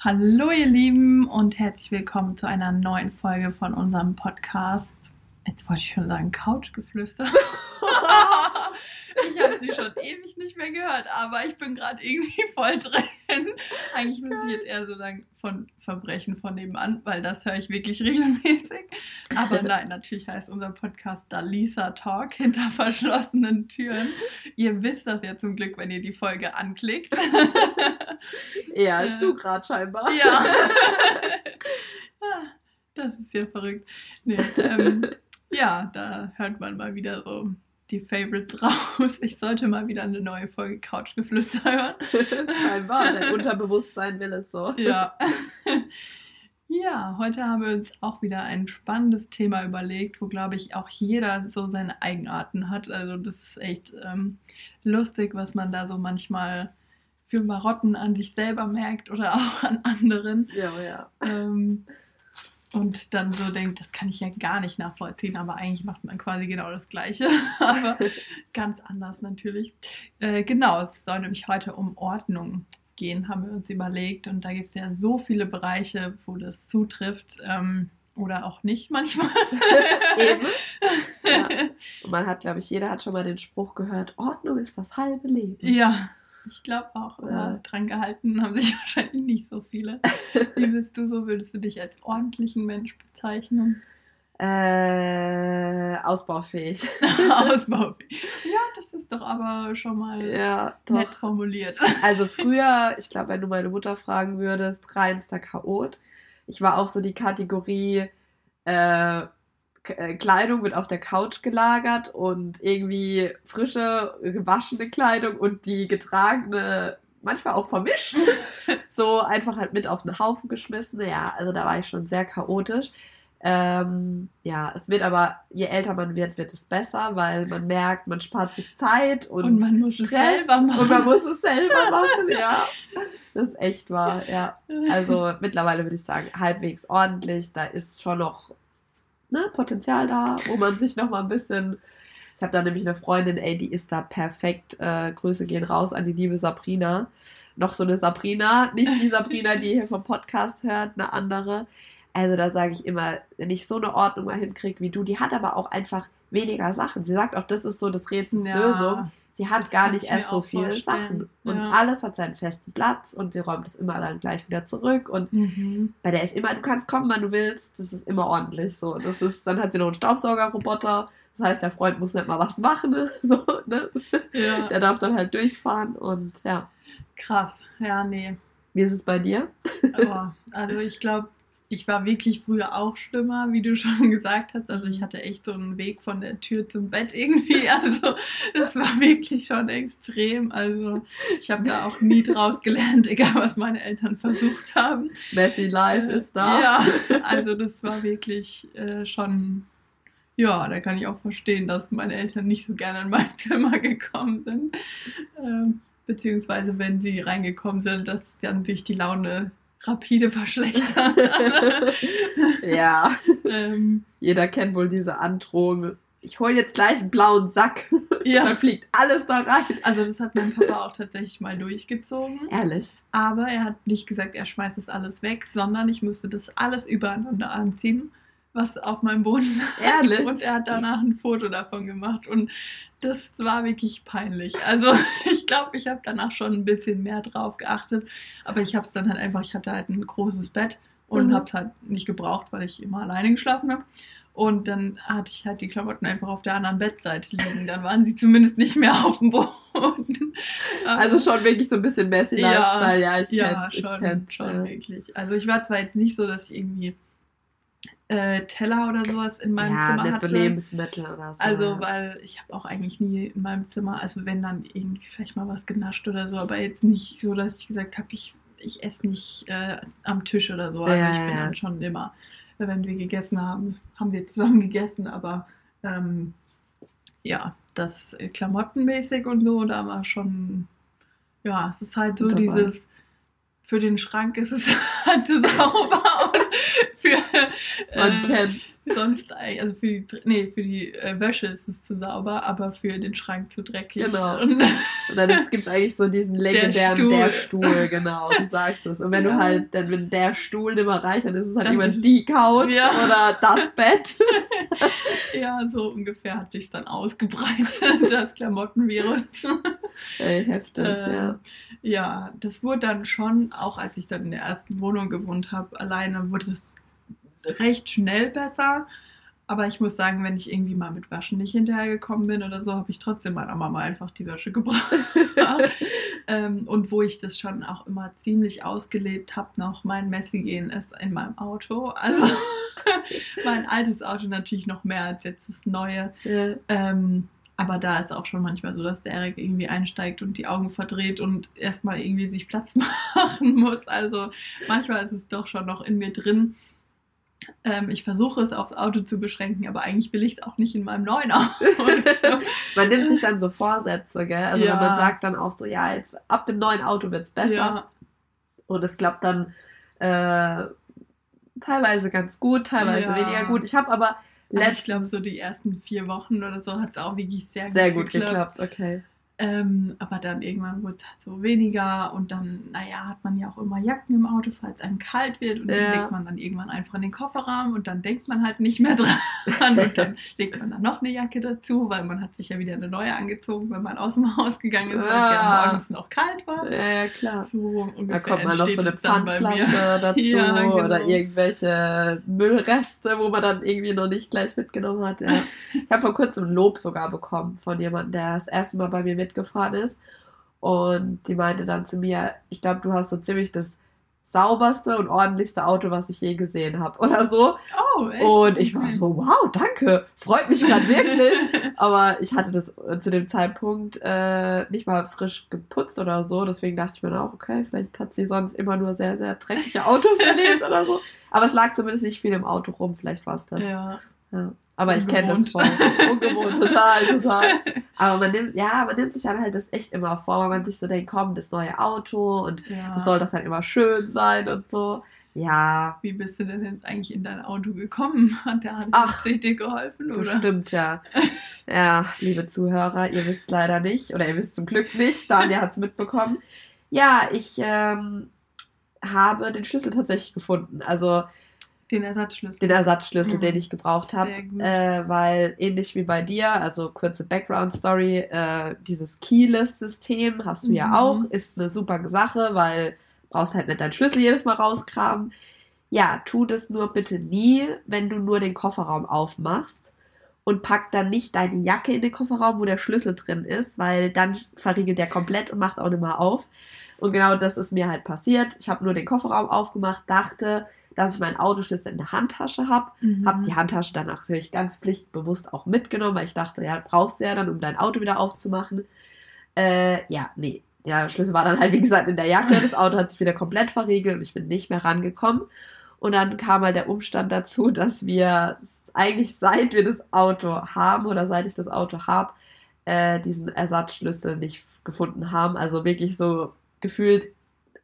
Hallo ihr Lieben und herzlich willkommen zu einer neuen Folge von unserem Podcast. Jetzt wollte ich schon sagen Couchgeflüster. ich habe sie schon ewig nicht mehr gehört, aber ich bin gerade irgendwie voll drin. Eigentlich müsste ich jetzt eher so sagen von Verbrechen von nebenan, weil das höre ich wirklich regelmäßig. Aber nein, natürlich heißt unser Podcast Dalisa Talk hinter verschlossenen Türen. Ihr wisst das ja zum Glück, wenn ihr die Folge anklickt. Ja, als du gerade scheinbar. Ja. Ah, das ist ja verrückt. Nee, ähm, ja, da hört man mal wieder so die Favorites raus. Ich sollte mal wieder eine neue Folge Couchgeflüster hören. Scheinbar, dein Unterbewusstsein will es so. Ja. Ja, heute haben wir uns auch wieder ein spannendes Thema überlegt, wo, glaube ich, auch jeder so seine Eigenarten hat. Also das ist echt ähm, lustig, was man da so manchmal für Marotten an sich selber merkt oder auch an anderen. Ja, ja. Ähm, und dann so denkt, das kann ich ja gar nicht nachvollziehen, aber eigentlich macht man quasi genau das Gleiche, aber ganz anders natürlich. Äh, genau, es soll nämlich heute um Ordnung gehen, haben wir uns überlegt. Und da gibt es ja so viele Bereiche, wo das zutrifft. Ähm, oder auch nicht manchmal. Eben. Ja. Und man hat, glaube ich, jeder hat schon mal den Spruch gehört, Ordnung ist das halbe Leben. Ja, ich glaube auch. Aber Ja. dran gehalten haben sich wahrscheinlich nicht so viele. Wie bist du so? Würdest du dich als ordentlichen Mensch bezeichnen? Äh, ausbaufähig. Ausbaufähig. Ja, das ist doch aber schon mal Ja, nett formuliert. Also früher, ich glaube, wenn du meine Mutter fragen würdest, reinster Chaot. Ich war auch so die Kategorie, äh, Kleidung wird auf der Couch gelagert und irgendwie frische, gewaschene Kleidung und die getragene manchmal auch vermischt. so einfach halt mit auf den Haufen geschmissen. Ja, also da war ich schon sehr chaotisch. Ähm, ja, es wird aber, je älter man wird, wird es besser, weil man merkt, man spart sich Zeit und, Und man muss es selber machen. Und man muss es selber machen, ja. Das ist echt wahr, ja. Also mittlerweile würde ich sagen, halbwegs ordentlich. Da ist schon noch ne, Potenzial da, wo man sich noch mal ein bisschen. Ich habe da nämlich eine Freundin, ey, die ist da perfekt. Äh, Grüße gehen raus an die liebe Sabrina. Noch so eine Sabrina, nicht die Sabrina, die hier vom Podcast hört, eine andere. Also da sage ich immer, wenn ich so eine Ordnung mal hinkriege wie du, die hat aber auch einfach weniger Sachen. Sie sagt auch, das ist so das Rätsels Lösung. Sie hat Das gar nicht erst so viele vorstellen. Sachen. Und Ja. alles hat seinen festen Platz und sie räumt es immer dann gleich wieder zurück. Und Mhm. bei der ist immer, du kannst kommen, wann du willst. Das ist immer ordentlich so. Das ist, dann hat sie noch einen Staubsaugerroboter. Das heißt, der Freund muss nicht mal was machen. ne? So, ne? Ja, Der darf dann halt durchfahren und ja. krass. Ja, nee. Wie ist es bei dir? Aber, also ich glaube, ich war wirklich früher auch schlimmer, wie du schon gesagt hast. Also ich hatte echt so einen Weg von der Tür zum Bett irgendwie. Also das war wirklich schon extrem. Also ich habe da auch nie draus gelernt, egal was meine Eltern versucht haben. Messi Live Äh, ist da. Ja, also das war wirklich äh, schon, ja, da kann ich auch verstehen, dass meine Eltern nicht so gerne in mein Zimmer gekommen sind. Ähm, beziehungsweise wenn sie reingekommen sind, dass dann sich die Laune rapide verschlechtert. ja. ähm, Jeder kennt wohl diese Androhung. Ich hole jetzt gleich einen blauen Sack. Ja. Dann fliegt alles da rein. also das hat mein Papa auch tatsächlich mal durchgezogen. Ehrlich. Aber er hat nicht gesagt, er schmeißt das alles weg, sondern ich musste das alles übereinander anziehen, was auf meinem Boden lag. Ehrlich? Und er hat danach ein Foto davon gemacht. Und das war wirklich peinlich. Also ich glaube, ich habe danach schon ein bisschen mehr drauf geachtet. Aber ich habe es dann halt einfach, ich hatte halt ein großes Bett und Mhm. habe es halt nicht gebraucht, weil ich immer alleine geschlafen habe. Und dann hatte ich halt die Klamotten einfach auf der anderen Bettseite liegen. Dann waren sie zumindest nicht mehr auf dem Boden. Also schon wirklich so ein bisschen Messi Ja. Lifestyle. Ja, ich ja, kenn's. Ich schon, kenn's. schon ja. wirklich. Also ich war zwar jetzt nicht so, dass ich irgendwie äh, Teller oder sowas in meinem ja, Zimmer nicht hatte. so Lebensmittel oder so. Also, weil ich habe auch eigentlich nie in meinem Zimmer, also wenn dann irgendwie vielleicht mal was genascht oder so, aber jetzt nicht so, dass ich gesagt habe, ich, ich esse nicht äh, am Tisch oder so. Also Ja, ich bin ja. dann schon immer, wenn wir gegessen haben, haben wir zusammen gegessen, aber ähm, ja, das äh, klamottenmäßig und so, da war schon, ja, es ist halt so dabei. dieses, für den Schrank ist es halt sauber und für äh, sonst, also für die, nee, für die äh, Wäsche ist es zu sauber, aber für den Schrank zu dreckig. Genau. Und, Und dann gibt es eigentlich so diesen legendären Stuhl. der Stuhl, genau, du sagst es. Und wenn du Ja. halt, dann wenn der Stuhl nicht mehr reicht, dann ist es halt Dann immer die Couch Ja. oder das Bett. ja, so ungefähr hat sich dann ausgebreitet, das Klamottenvirus. Ey, heftig, Äh, ja. Ja, das wurde dann schon, auch als ich dann in der ersten Wohnung gewohnt habe, alleine wurde es recht schnell besser. Aber ich muss sagen, wenn ich irgendwie mal mit Waschen nicht hinterhergekommen bin oder so, habe ich trotzdem meiner Mama einfach die Wäsche gebracht. ähm, und wo ich das schon auch immer ziemlich ausgelebt habe, noch mein Messi gehen ist in meinem Auto. Also mein altes Auto natürlich noch mehr als jetzt das neue. ja. Ähm, aber da ist auch schon manchmal so, dass der Erik irgendwie einsteigt und die Augen verdreht und erstmal irgendwie sich Platz machen muss. Also manchmal ist es doch schon noch in mir drin. Ähm, ich versuche es aufs Auto zu beschränken, aber eigentlich will ich es auch nicht in meinem neuen Auto. Man nimmt sich dann so Vorsätze, gell? Also Ja. man sagt dann auch so, ja, jetzt ab dem neuen Auto wird es besser. ja, Und es klappt dann äh, teilweise ganz gut, teilweise Ja. weniger gut. Ich habe aber also ich letztens glaube, so die ersten vier Wochen oder so hat es auch wirklich sehr, sehr gut geklappt, okay. Ähm, aber dann irgendwann wurde es halt so weniger und dann, naja, hat man ja auch immer Jacken im Auto, falls einem kalt wird und die Ja. legt man dann irgendwann einfach in den Kofferraum und dann denkt man halt nicht mehr dran und dann legt man dann noch eine Jacke dazu, weil man hat sich ja wieder eine neue angezogen, wenn man aus dem Haus gegangen ist, weil es ja Ah. morgens noch kalt war. Ja, ja, klar. So ungefähr Da kommt mal noch so eine. Pfandflasche dazu Ja, genau. oder irgendwelche Müllreste, wo man dann irgendwie noch nicht gleich mitgenommen hat. Ja. Ich habe vor kurzem ein Lob sogar bekommen von jemandem, der das erste Mal bei mir mitgefahren ist. Und die meinte dann zu mir, ich glaube, du hast so ziemlich das sauberste und ordentlichste Auto, was ich je gesehen habe oder so. Oh, echt? Und ich war so, wow, danke, freut mich gerade wirklich. Aber ich hatte das äh, zu dem Zeitpunkt äh, nicht mal frisch geputzt oder so. Deswegen dachte ich mir dann auch, okay, vielleicht hat sie sonst immer nur sehr, sehr dreckige Autos erlebt oder so. Aber es lag zumindest nicht viel im Auto rum. Vielleicht war es das. Ja. Ja. Aber ich kenne das voll. Ungewohnt, total, total. Aber man nimmt, ja, man nimmt sich dann halt das echt immer vor, weil man sich so denkt, komm, das neue Auto und ja. das soll doch dann immer schön sein und so. Ja, Wie bist du denn jetzt eigentlich in dein Auto gekommen? Hat der Hand Ach, dir geholfen? Oder? Bestimmt, ja. Ja, liebe Zuhörer, ihr wisst leider nicht, oder ihr wisst zum Glück nicht, Daniel hat es mitbekommen. Ja, ich ähm, habe den Schlüssel tatsächlich gefunden. Also Den Ersatzschlüssel. den Ersatzschlüssel, Mhm. den ich gebraucht habe. Äh, weil ähnlich wie bei dir, also kurze Background-Story, äh, dieses Keyless-System hast du Mhm. ja auch, ist eine super Sache, weil brauchst halt nicht deinen Schlüssel jedes Mal rauskramen. Ja, tu das nur bitte nie, wenn du nur den Kofferraum aufmachst und pack dann nicht deine Jacke in den Kofferraum, wo der Schlüssel drin ist, weil dann verriegelt der komplett und macht auch nicht mehr auf. Und genau das ist mir halt passiert. Ich habe nur den Kofferraum aufgemacht, dachte, dass ich meinen Autoschlüssel in der Handtasche habe Mhm. habe die Handtasche dann natürlich ganz pflichtbewusst auch mitgenommen, weil ich dachte, ja, brauchst du ja dann, um dein Auto wieder aufzumachen. Äh, ja, nee. Der Schlüssel war dann halt, wie gesagt, in der Jacke. Das Auto hat sich wieder komplett verriegelt und ich bin nicht mehr rangekommen. Und dann kam halt der Umstand dazu, dass wir eigentlich seit wir das Auto haben oder seit ich das Auto habe, äh, diesen Ersatzschlüssel nicht gefunden haben. Also wirklich so gefühlt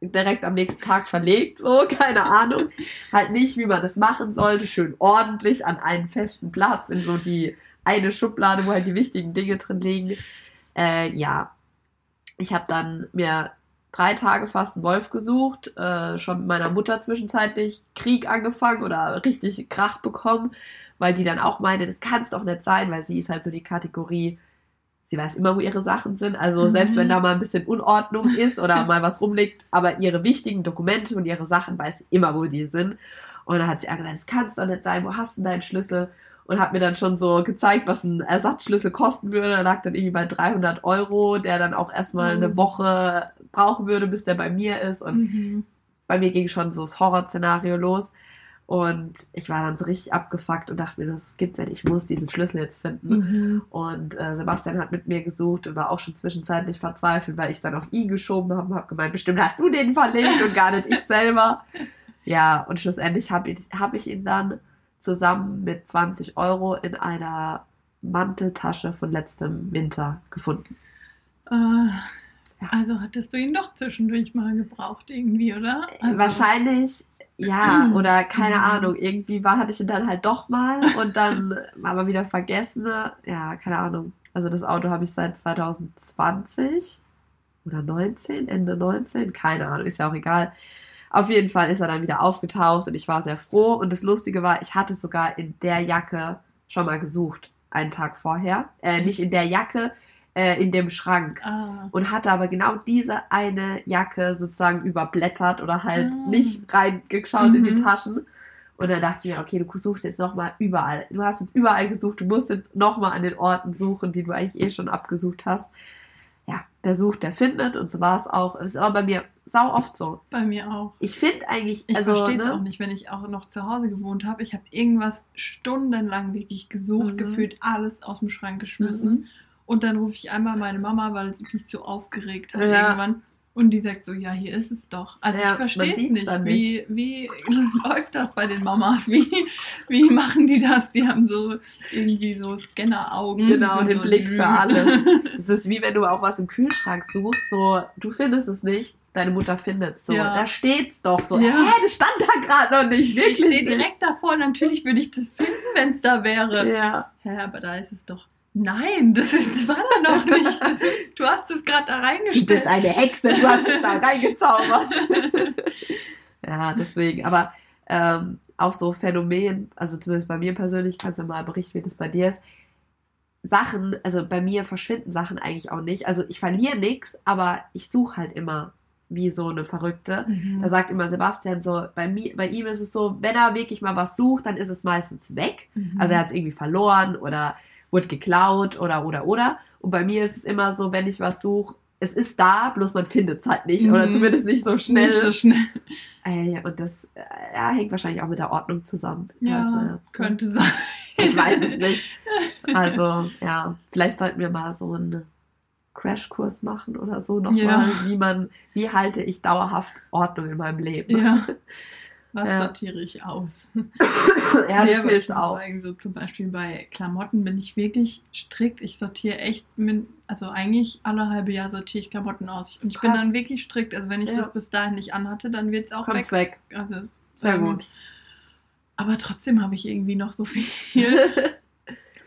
direkt am nächsten Tag verlegt, so, keine Ahnung. Halt nicht, wie man das machen sollte, schön ordentlich an einen festen Platz, in so die eine Schublade, wo halt die wichtigen Dinge drin liegen. Äh, ja, ich habe dann mir drei Tage fast einen Wolf gesucht, äh, schon mit meiner Mutter zwischenzeitlich Krieg angefangen oder richtig Krach bekommen, weil die dann auch meinte, das kann es doch nicht sein, weil sie ist halt so die Kategorie, sie weiß immer, wo ihre Sachen sind. Also Mhm. selbst wenn da mal ein bisschen Unordnung ist oder mal was rumliegt, aber ihre wichtigen Dokumente und ihre Sachen weiß sie immer, wo die sind. Und dann hat sie auch gesagt, das kann es doch nicht sein, wo hast du denn deinen Schlüssel? Und hat mir dann schon so gezeigt, was ein Ersatzschlüssel kosten würde. Da lag dann irgendwie bei 300 Euro, der dann auch erstmal Oh. eine Woche brauchen würde, bis der bei mir ist. Und Mhm. bei mir ging schon so das Horrorszenario los. Und ich war dann so richtig abgefuckt und dachte mir, das gibt's ja nicht, ich muss diesen Schlüssel jetzt finden. Mhm. Und äh, Sebastian hat mit mir gesucht und war auch schon zwischenzeitlich verzweifelt, weil ich es dann auf ihn geschoben habe und habe gemeint, bestimmt hast du den verlegt und gar nicht ich selber. Ja, und schlussendlich habe ich, hab ich ihn dann zusammen mit 20 Euro in einer Manteltasche von letztem Winter gefunden. Äh, also hattest du ihn doch zwischendurch mal gebraucht irgendwie, oder? Also, Wahrscheinlich ja, oder keine Mhm. Ahnung, irgendwie war, hatte ich ihn dann halt doch mal und dann aber wieder vergessen. Ja, keine Ahnung. Also das Auto habe ich seit 2020 oder 19, Ende 19, keine Ahnung, ist ja auch egal. Auf jeden Fall ist er dann wieder aufgetaucht und ich war sehr froh. Und das Lustige war, ich hatte sogar in der Jacke schon mal gesucht, einen Tag vorher. Äh, nicht in der Jacke, äh, in dem Schrank. Ah. Und hatte aber genau diese eine Jacke sozusagen überblättert oder halt Ah. nicht reingeschaut in die Mhm. Taschen. Und dann dachte ich mir, okay, du suchst jetzt nochmal überall. Du hast jetzt überall gesucht, du musst jetzt nochmal an den Orten suchen, die du eigentlich eh schon abgesucht hast. Ja, der sucht, der findet und so war es auch. Es ist aber bei mir sau oft so. Bei mir auch. Ich finde eigentlich, Ich also, verstehe es ne, auch nicht, wenn ich auch noch zu Hause gewohnt habe. Ich habe irgendwas stundenlang wirklich gesucht, Mhm. gefühlt alles aus dem Schrank geschmissen. Mhm. Und dann rufe ich einmal meine Mama, weil sie mich so aufgeregt hat Ja. irgendwann. Und die sagt so, ja, hier ist es doch. Also Ja, ich verstehe es nicht. Wie, wie läuft das bei den Mamas? Wie, wie machen die das? Die haben so irgendwie so Scanneraugen. Genau, den so Blick für alles. Es ist wie wenn du auch was im Kühlschrank suchst, so, du findest es nicht, deine Mutter findet es. So, Ja. da steht's doch so. Ja. Hä, das stand da gerade noch nicht. Wirklich. ich stehe direkt davor. Natürlich würde ich das finden, wenn es da wäre. Ja. Hä, aber da ist es doch. Nein, das, ist, das war da noch nicht. Das du hast es gerade da Du reingestellt. bist eine Hexe, du hast es da reingezaubert. ja, deswegen. Aber ähm, auch so Phänomen, also zumindest bei mir persönlich, kannst du mal berichten, wie das bei dir ist. Sachen, also bei mir verschwinden Sachen eigentlich auch nicht. Also ich verliere nichts, aber ich suche halt immer wie so eine Verrückte. Mhm. Da sagt immer Sebastian so, bei, mir, bei ihm ist es so, wenn er wirklich mal was sucht, dann ist es meistens weg. Mhm. Also er hat es irgendwie verloren oder wurde geklaut oder oder oder. Und bei mir ist es immer so, wenn ich was suche, es ist da, bloß man findet es halt nicht. Oder Mhm. zumindest nicht so schnell. Nicht so schnell. Äh, und das äh, ja, hängt wahrscheinlich auch mit der Ordnung zusammen. Ja, Also, könnte sein. Ich weiß es nicht. Also, ja, vielleicht sollten wir mal so einen Crashkurs machen oder so nochmal, Ja. wie man, wie halte ich dauerhaft Ordnung in meinem Leben. Ja. Was Ja. sortiere ich aus? ja das hilft auch. Sagen, so zum Beispiel bei Klamotten bin ich wirklich strikt. Ich sortiere echt, also eigentlich alle halbe Jahr sortiere ich Klamotten aus. Und ich bin Krass. dann wirklich strikt. Also wenn ich Ja. das bis dahin nicht anhatte, dann wird es auch Kommt's weg. weg. Also, Sehr ähm, gut. Aber trotzdem habe ich irgendwie noch so viel.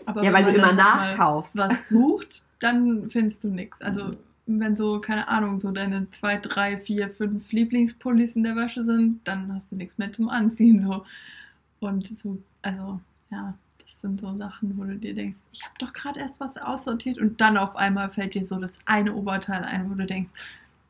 Aber ja, weil du immer nachkaufst. was sucht, dann findest du nichts. Also Mhm. Wenn so, keine Ahnung, so deine zwei, drei, vier, fünf Lieblingspullis in der Wäsche sind, dann hast du nichts mehr zum Anziehen. So. Und so, also, ja, das sind so Sachen, wo du dir denkst, ich habe doch gerade erst was aussortiert und dann auf einmal fällt dir so das eine Oberteil ein, wo du denkst,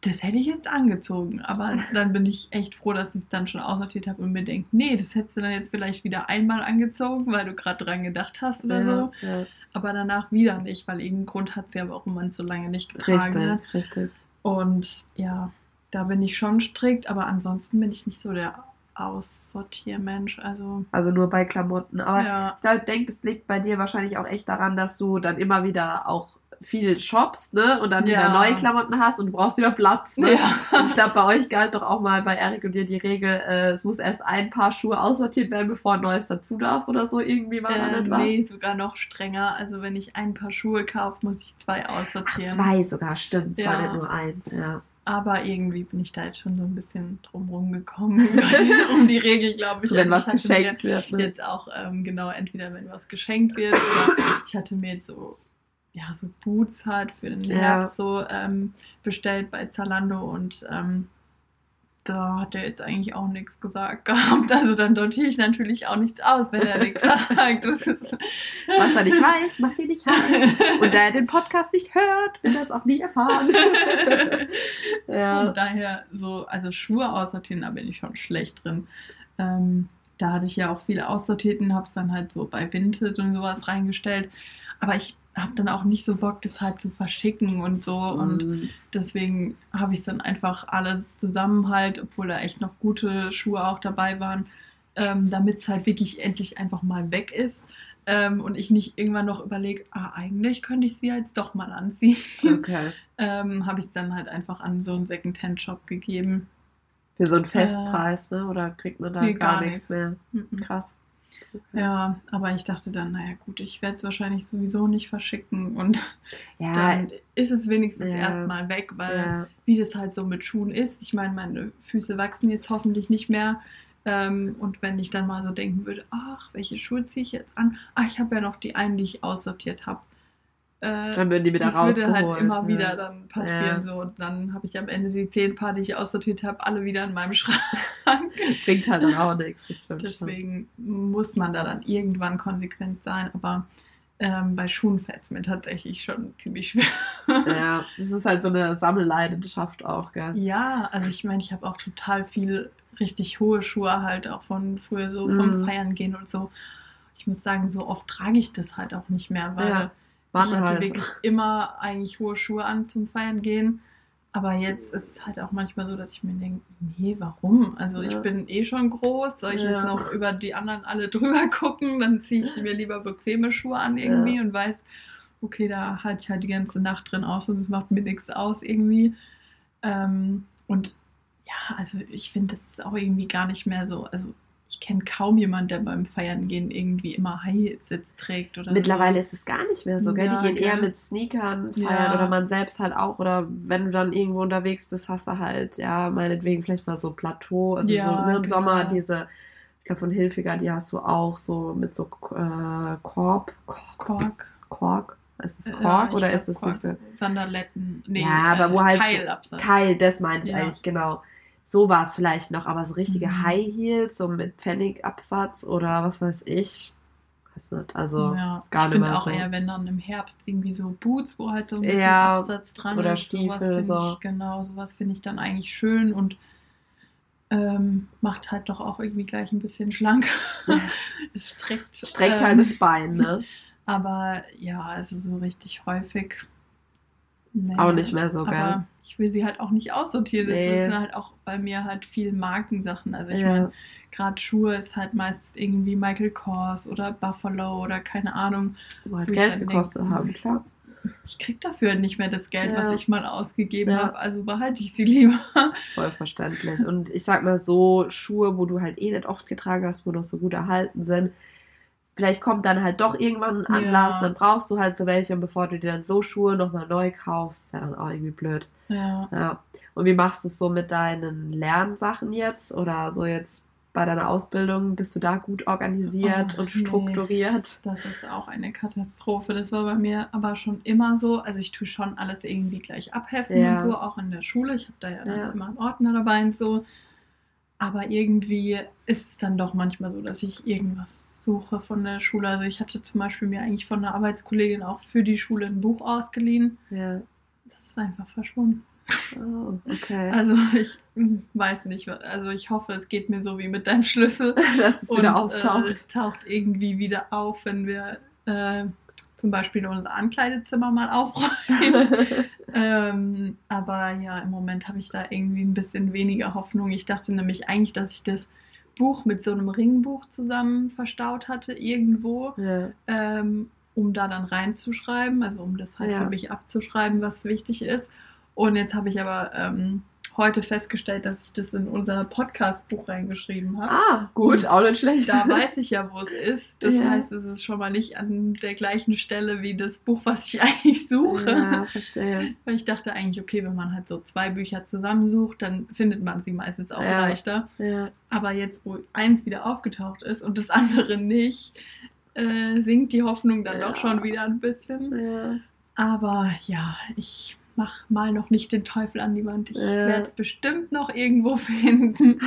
das hätte ich jetzt angezogen. Aber dann bin ich echt froh, dass ich es dann schon aussortiert habe und mir denke, nee, das hättest du dann jetzt vielleicht wieder einmal angezogen, weil du gerade dran gedacht hast oder so. ja, ja. Aber danach wieder nicht, weil irgendeinen Grund hat sie ja warum man es so lange nicht getragen Richtig, richtig. Und ja, da bin ich schon strikt, aber ansonsten bin ich nicht so der Aussortiermensch. Also, Also nur bei Klamotten. Aber ja. ich denke, es liegt bei dir wahrscheinlich auch echt daran, dass du dann immer wieder auch viel shoppst, ne? Und dann Ja. wieder neue Klamotten hast und du brauchst wieder Platz, ne? Ja. Und ich glaube, bei euch galt doch auch mal bei Erik und dir die Regel, äh, es muss erst ein Paar Schuhe aussortiert werden, bevor ein neues dazu darf oder so irgendwie war Äh, nicht was. nee, sogar noch strenger. Also wenn ich ein paar Schuhe kaufe, muss ich zwei Ach, aussortieren. zwei sogar, stimmt. Es war Ja. nicht nur eins, ja. Aber irgendwie bin ich da jetzt schon so ein bisschen drumherum gekommen um die Regel, glaube ich. So, wenn Also was geschenkt wird, ne? Jetzt auch, ähm, genau, entweder wenn was geschenkt wird oder ich hatte mir jetzt so, ja, so Boots halt für den Ja. Herbst so ähm, bestellt bei Zalando und ähm, da hat er jetzt eigentlich auch nichts gesagt gehabt. Also dann sortiere ich natürlich auch nichts aus, wenn er nichts sagt. Was er nicht weiß, macht ihn nicht heiß. Und da er den Podcast nicht hört, wird er es auch nie erfahren. ja. Von daher so, also Schuhe aussortieren, da bin ich schon schlecht drin. Ähm, da hatte ich ja auch viele aussortiert und habe es dann halt so bei Vinted und sowas reingestellt. Aber ich habe dann auch nicht so Bock, das halt zu verschicken und so. Und Und deswegen habe ich dann einfach alles zusammen halt, obwohl da echt noch gute Schuhe auch dabei waren, ähm, damit es halt wirklich endlich einfach mal weg ist. Ähm, und ich nicht irgendwann noch überlege, ah, eigentlich könnte ich sie jetzt doch mal anziehen. okay. ähm, habe ich es dann halt einfach an so einen Second-Hand-Shop gegeben. Für so einen Festpreis, ne? Oder kriegt man da Nee, gar, gar nichts mehr? Mhm. Krass. Ja, aber ich dachte dann, naja gut, ich werde es wahrscheinlich sowieso nicht verschicken und Ja, dann ist es wenigstens Ja. erstmal weg, weil ja. wie das halt so mit Schuhen ist. Ich meine, meine Füße wachsen jetzt hoffentlich nicht mehr Ähm, und wenn ich dann mal so denken würde, ach, welche Schuhe ziehe ich jetzt an? Ach, ich habe ja noch die einen, die ich aussortiert habe. Äh, Dann würden die wieder das würde halt rausgeholt, immer ja. wieder dann passieren. So. Und dann habe ich am Ende die zehn Paar, die ich aussortiert habe, alle wieder in meinem Schrank. Bringt halt auch nichts. Das stimmt schon. Deswegen muss man da dann irgendwann konsequent sein. Aber ähm, bei Schuhen fällt es mir tatsächlich schon ziemlich schwer. Ja, das ist halt so eine Sammelleidenschaft auch, gell? Ja, also ich meine, ich habe auch total viel richtig hohe Schuhe halt auch von früher so vom Mhm. Feiern gehen und so. Ich muss sagen, so oft trage ich das halt auch nicht mehr, weil Ja, ich Waren hatte halt. wirklich immer eigentlich hohe Schuhe an zum Feiern gehen. Aber jetzt ist es halt auch manchmal so, dass ich mir denke, nee, warum? Also ich Ja. bin eh schon groß, soll ich Ja. jetzt noch über die anderen alle drüber gucken? Dann ziehe ich mir lieber bequeme Schuhe an irgendwie Ja. und weiß, okay, da halte ich halt die ganze Nacht drin aus und es macht mir nichts aus irgendwie. Ähm, und ja, also ich finde das ist auch irgendwie gar nicht mehr so. Also ich kenne kaum jemanden, der beim Feiern gehen irgendwie immer High Heels jetzt trägt oder Mittlerweile so. ist es gar nicht mehr so, gell? Ja, die gehen eher gell? mit Sneakern feiern Ja. oder man selbst halt auch. Oder wenn du dann irgendwo unterwegs bist, hast du halt, ja, meinetwegen vielleicht mal so Plateau. Also Ja, so, ne, im genau. Sommer diese, ich glaube von Hilfiger, die hast du auch so mit so äh, Korb, Kork, Kork. Kork. Ist es Kork ich oder ist es Kork. nicht so? Sandaletten. Nee, Ja, aber wo halt Keilabsatz. Keil, das meinte ich eigentlich, genau. So war es vielleicht noch, aber so richtige Mhm. High Heels, so mit Pfennigabsatz oder was weiß ich. Weiß nicht, also ja, gar ich nicht finde mehr auch so. eher, wenn dann im Herbst irgendwie so Boots, wo halt so ein bisschen Ja, Absatz dran oder ist. Stiefel, sowas finde so. Ich, genau, sowas finde ich dann eigentlich schön und ähm, macht halt doch auch irgendwie gleich ein bisschen schlank. es streckt. streckt ähm, halt das Bein, ne? Aber ja, also so richtig häufig. Nee. Auch nicht mehr so? Aber ich will sie halt auch nicht aussortieren. Nee. Es sind halt auch bei mir halt viel Markensachen. Also ich Ja. meine, gerade Schuhe ist halt meist irgendwie Michael Kors oder Buffalo oder keine Ahnung. Wo halt wo ich Geld gekostet denke, haben, klar. Ich krieg dafür nicht mehr das Geld, Ja. was ich mal ausgegeben Ja. habe. Also behalte ich sie lieber. Voll verständlich. Und ich sag mal so, Schuhe, wo du halt eh nicht oft getragen hast, wo noch so gut erhalten sind. Vielleicht kommt dann halt doch irgendwann ein Anlass, Ja. dann brauchst du halt so welche und bevor du dir dann so Schuhe nochmal neu kaufst, ist ja dann auch irgendwie blöd. Ja. Ja. Und wie machst du es so mit deinen Lernsachen jetzt? Oder so jetzt bei deiner Ausbildung? Bist du da gut organisiert Oh, und nee. strukturiert? Das ist auch eine Katastrophe. Das war bei mir aber schon immer so. Also ich tue schon alles irgendwie gleich abheften Ja. und so, auch in der Schule. Ich habe da ja dann Ja. immer einen Ordner dabei und so. Aber irgendwie ist es dann doch manchmal so, dass ich irgendwas suche von der Schule. Also ich hatte zum Beispiel mir eigentlich von einer Arbeitskollegin auch für die Schule ein Buch ausgeliehen. Ja. Das ist einfach verschwunden. Oh, okay. Also ich weiß nicht. Also ich hoffe, es geht mir so wie mit deinem Schlüssel. Dass es wieder Und, auftaucht. Äh, es taucht irgendwie wieder auf, wenn wir äh, zum Beispiel unser Ankleidezimmer mal aufräumen. ähm, aber ja, im Moment habe ich da irgendwie ein bisschen weniger Hoffnung. Ich dachte nämlich eigentlich, dass ich das Buch mit so einem Ringbuch zusammen verstaut hatte, irgendwo, ja. ähm, um da dann reinzuschreiben, also um das halt Ja. für mich abzuschreiben, was wichtig ist. Und jetzt habe ich aber ähm, heute festgestellt, dass ich das in unser Podcast-Buch reingeschrieben habe. Ah, gut, Und auch nicht schlecht. Da weiß ich ja, wo es ist. Das Ja. heißt, es ist schon mal nicht an der gleichen Stelle wie das Buch, was ich eigentlich suche. Ja, verstehe. Weil ich dachte eigentlich, okay, wenn man halt so zwei Bücher zusammensucht, dann findet man sie meistens auch Ja. leichter. Ja. Aber jetzt, wo eins wieder aufgetaucht ist und das andere nicht, äh, sinkt die Hoffnung dann Ja. doch schon wieder ein bisschen. Ja. Aber ja, ich mach mal noch nicht den Teufel an die Wand. Ich Ja. werde es bestimmt noch irgendwo finden.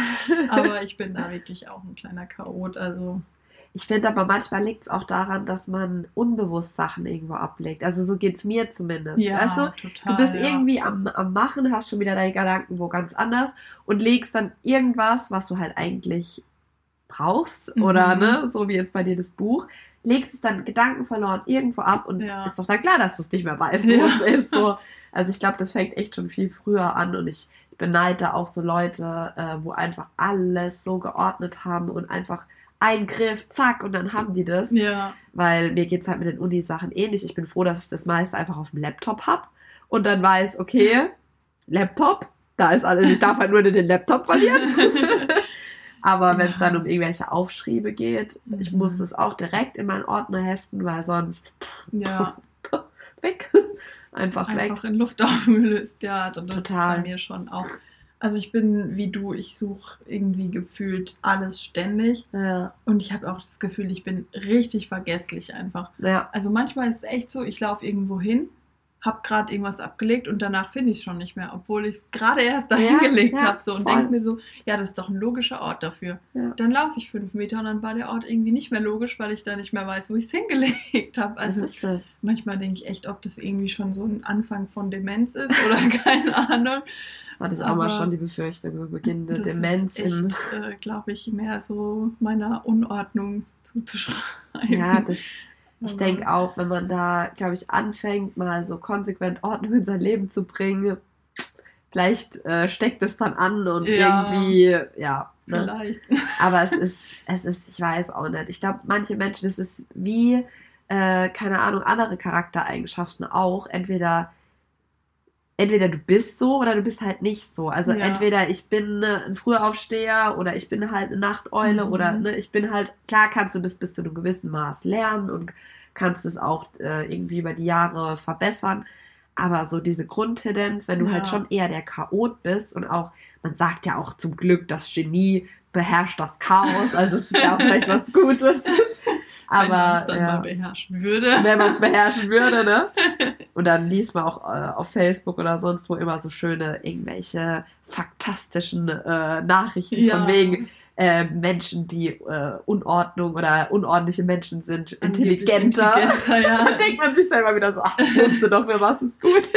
Aber ich bin da wirklich auch ein kleiner Chaot. Also Ich finde aber manchmal liegt es auch daran, dass man unbewusst Sachen irgendwo ablegt. Also so geht es mir zumindest. ja, weißt du? total. Du bist ja. irgendwie am, am Machen, hast schon wieder deine Gedanken wo ganz anders und legst dann irgendwas, was du halt eigentlich brauchst, Mhm. oder ne, so wie jetzt bei dir das Buch, legst es dann Gedanken verloren irgendwo ab und Ja. ist doch dann klar, dass du es nicht mehr weißt, wo Ja. es ist. So. Also ich glaube, das fängt echt schon viel früher an und ich beneide auch so Leute, äh, wo einfach alles so geordnet haben und einfach ein Griff, zack, und dann haben die das. Ja, Weil mir geht es halt mit den Uni-Sachen ähnlich. Ich bin froh, dass ich das meiste einfach auf dem Laptop habe und dann weiß, okay, Laptop, da ist alles, ich darf halt nur den Laptop verlieren. Aber wenn es dann um irgendwelche Aufschriebe geht, ich Mhm. muss das auch direkt in meinen Ordner heften, weil sonst ja. weg. Einfach, weg. Einfach in Luft aufgelöst. Ja, also das Total. ist bei mir schon auch Also ich bin wie du, ich suche irgendwie gefühlt alles ständig. Ja. Und ich habe auch das Gefühl, ich bin richtig vergesslich einfach. Ja. Also manchmal ist es echt so, ich laufe irgendwo hin, habe gerade irgendwas abgelegt und danach finde ich es schon nicht mehr, obwohl ich es gerade erst dahin Ja, gelegt ja, habe. So, und denke mir so, ja, das ist doch ein logischer Ort dafür. Ja. Dann laufe ich fünf Meter und dann war der Ort irgendwie nicht mehr logisch, weil ich da nicht mehr weiß, wo ich es hingelegt habe. Was Also ist das? manchmal denke ich echt, ob das irgendwie schon so ein Anfang von Demenz ist oder keine Ahnung. Hatte ich auch mal Aber schon die Befürchtung, so beginnende Das Demenz. ist echt, äh, glaube ich, mehr so meiner Unordnung zuzuschreiben. ja, das, ich Aber- denke auch, wenn man da, glaube ich, anfängt, mal so konsequent Ordnung in sein Leben zu bringen, vielleicht äh, steckt es dann an und Ja. irgendwie, ja. Ne? Vielleicht. Aber es ist, es ist, ich weiß auch nicht. Ich glaube, manche Menschen, es ist wie, äh, keine Ahnung, andere Charaktereigenschaften auch. Entweder, entweder du bist so oder du bist halt nicht so. Also Ja. entweder ich bin äh, ein Frühaufsteher oder ich bin halt eine Nachteule Mhm. oder ne, ich bin halt, klar kannst du das bis zu einem gewissen Maß lernen und kannst es auch äh, irgendwie über die Jahre verbessern. Aber so diese Grundtendenz, wenn du Ja. halt schon eher der Chaot bist und auch, man sagt ja auch zum Glück, das Genie beherrscht das Chaos, also es ist ja auch vielleicht was Gutes. Wenn man Aber es ja, beherrschen würde. wenn man es beherrschen würde, ne? Und dann liest man auch äh, auf Facebook oder sonst wo immer so schöne irgendwelche faktastischen äh, Nachrichten von wegen äh, Menschen, die äh, Unordnung oder unordentliche Menschen sind intelligenter. intelligenter, ja. Dann denkt man sich selber wieder so, ach, wusste doch, für was ist gut.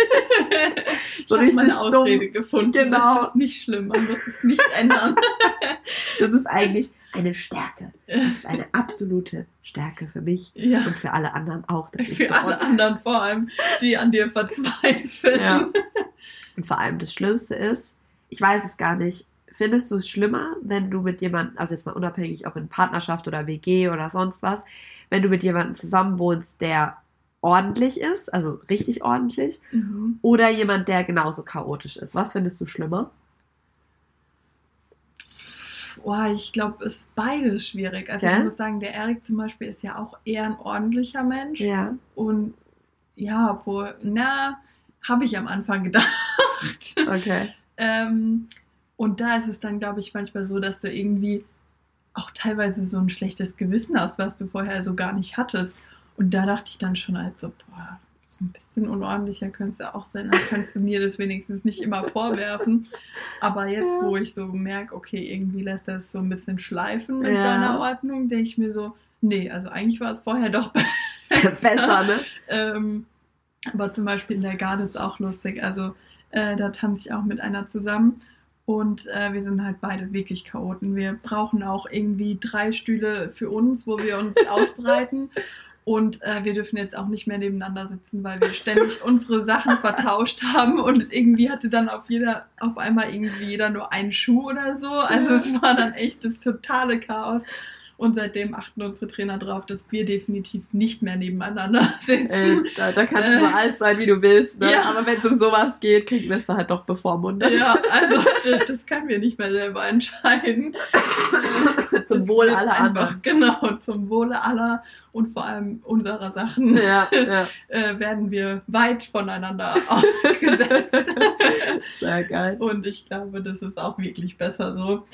ich So habe meine richtig dumm. Ausrede gefunden. Genau. Das ist nicht schlimm, man muss es nicht ändern. Das ist eigentlich eine Stärke. Das ist eine absolute Stärke für mich ja. und für alle anderen auch. dass ich Für so alle anderen vor allem, die an dir verzweifeln. Ja. Und vor allem das Schlimmste ist, ich weiß es gar nicht, findest du es schlimmer, wenn du mit jemandem, also jetzt mal unabhängig, ob in Partnerschaft oder WG oder sonst was, wenn du mit jemandem zusammenwohnst, der ordentlich ist, also richtig ordentlich, Mhm. oder jemand, der genauso chaotisch ist? Was findest du schlimmer? Boah, ich glaube, es ist beides schwierig. Also Gell? ich muss sagen, der Erik zum Beispiel ist ja auch eher ein ordentlicher Mensch. Ja. Und ja, obwohl, na, habe ich am Anfang gedacht. Okay. ähm, und da ist es dann, glaube ich, manchmal so, dass du irgendwie auch teilweise so ein schlechtes Gewissen hast, was du vorher so gar nicht hattest. Und da dachte ich dann schon halt so, boah, so ein bisschen unordentlicher könntest du auch sein, dann kannst du mir das wenigstens nicht immer vorwerfen. Aber jetzt, Ja. wo ich so merke, okay, irgendwie lässt es so ein bisschen schleifen mit Ja. seiner Ordnung, denke ich mir so, nee, also eigentlich war es vorher doch Besser, ne? ähm, aber zum Beispiel in der Garde ist auch lustig. Also äh, da tanze ich auch mit einer zusammen. Und äh, wir sind halt beide wirklich Chaoten. Wir brauchen auch irgendwie drei Stühle für uns, wo wir uns ausbreiten. Und äh, wir dürfen jetzt auch nicht mehr nebeneinander sitzen, weil wir ständig unsere Sachen vertauscht haben. Und irgendwie hatte dann auf jeder, auf einmal irgendwie jeder nur einen Schuh oder so. Also es war dann echt das totale Chaos. Und seitdem achten unsere Trainer darauf, dass wir definitiv nicht mehr nebeneinander sitzen. Äh, da, da kannst du so Äh. alt sein, wie du willst, ne? Ja. Aber wenn es um sowas geht, kriegen wir es halt doch bevormundet. Ja, also das können wir nicht mehr selber entscheiden. Zum Das Wohl wird aller einfach, anderen. Genau, zum Wohle aller und vor allem unserer Sachen Ja, ja. äh, werden wir weit voneinander ausgesetzt. Sehr geil. und ich glaube, das ist auch wirklich besser so.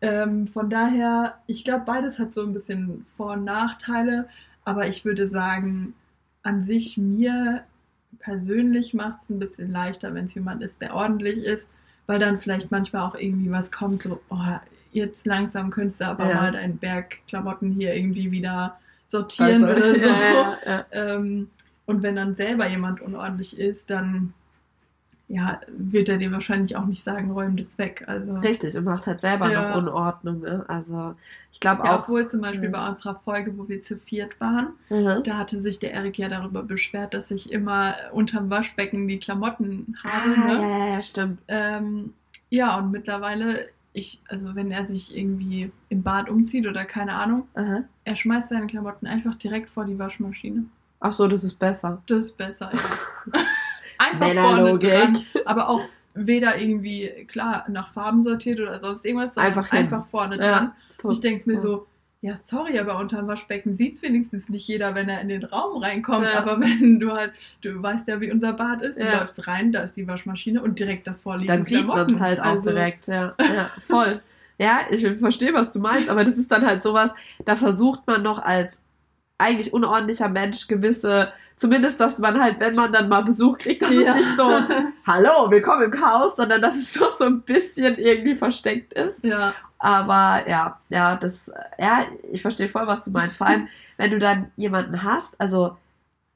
Ähm, von daher, ich glaube, beides hat so ein bisschen Vor- und Nachteile, aber ich würde sagen, an sich mir persönlich macht es ein bisschen leichter, wenn es jemand ist, der ordentlich ist, weil dann vielleicht manchmal auch irgendwie was kommt, so, oh, jetzt langsam könntest du aber Ja. mal deinen Berg Klamotten hier irgendwie wieder sortieren Also, oder so. ja, ja, ja. Ähm, und wenn dann selber jemand unordentlich ist, dann ja, wird er dir wahrscheinlich auch nicht sagen, räum das weg. Also, Richtig, und macht halt selber Ja. noch Unordnung. Ne? Also ich glaube ja, auch. obwohl zum Beispiel Ja. bei unserer Folge, wo wir zu viert waren, Mhm. da hatte sich der Erik ja darüber beschwert, dass ich immer unterm Waschbecken die Klamotten Ah, habe. ja, ne? ja, ja, stimmt. ähm, ja, und mittlerweile, ich, also wenn er sich irgendwie im Bad umzieht oder keine Ahnung, Aha. er schmeißt seine Klamotten einfach direkt vor die Waschmaschine. Ach so, das ist besser. Das ist besser, ja. einfach vorne dran, aber auch weder irgendwie, klar, nach Farben sortiert oder sonst irgendwas, sondern Einfach einfach, vorne Ja, dran. ich denke mir so, ja, sorry, aber unterm Waschbecken sieht es wenigstens nicht jeder, wenn er in den Raum reinkommt. Ja. Aber wenn du halt, du weißt ja, wie unser Bad ist, du Ja. läufst rein, da ist die Waschmaschine und direkt davor liegen Dann sieht man es halt auch Also, direkt, ja. ja voll. Ja, ich verstehe, was du meinst, aber das ist dann halt sowas, da versucht man noch als eigentlich unordentlicher Mensch gewisse, zumindest, dass man halt, wenn man dann mal Besuch kriegt, dass Ja. es nicht so, hallo, willkommen im Chaos, sondern dass es doch so ein bisschen irgendwie versteckt ist. Ja, Aber ja, ja, das, ja, ich verstehe voll, was du meinst. Vor allem, wenn du dann jemanden hast, also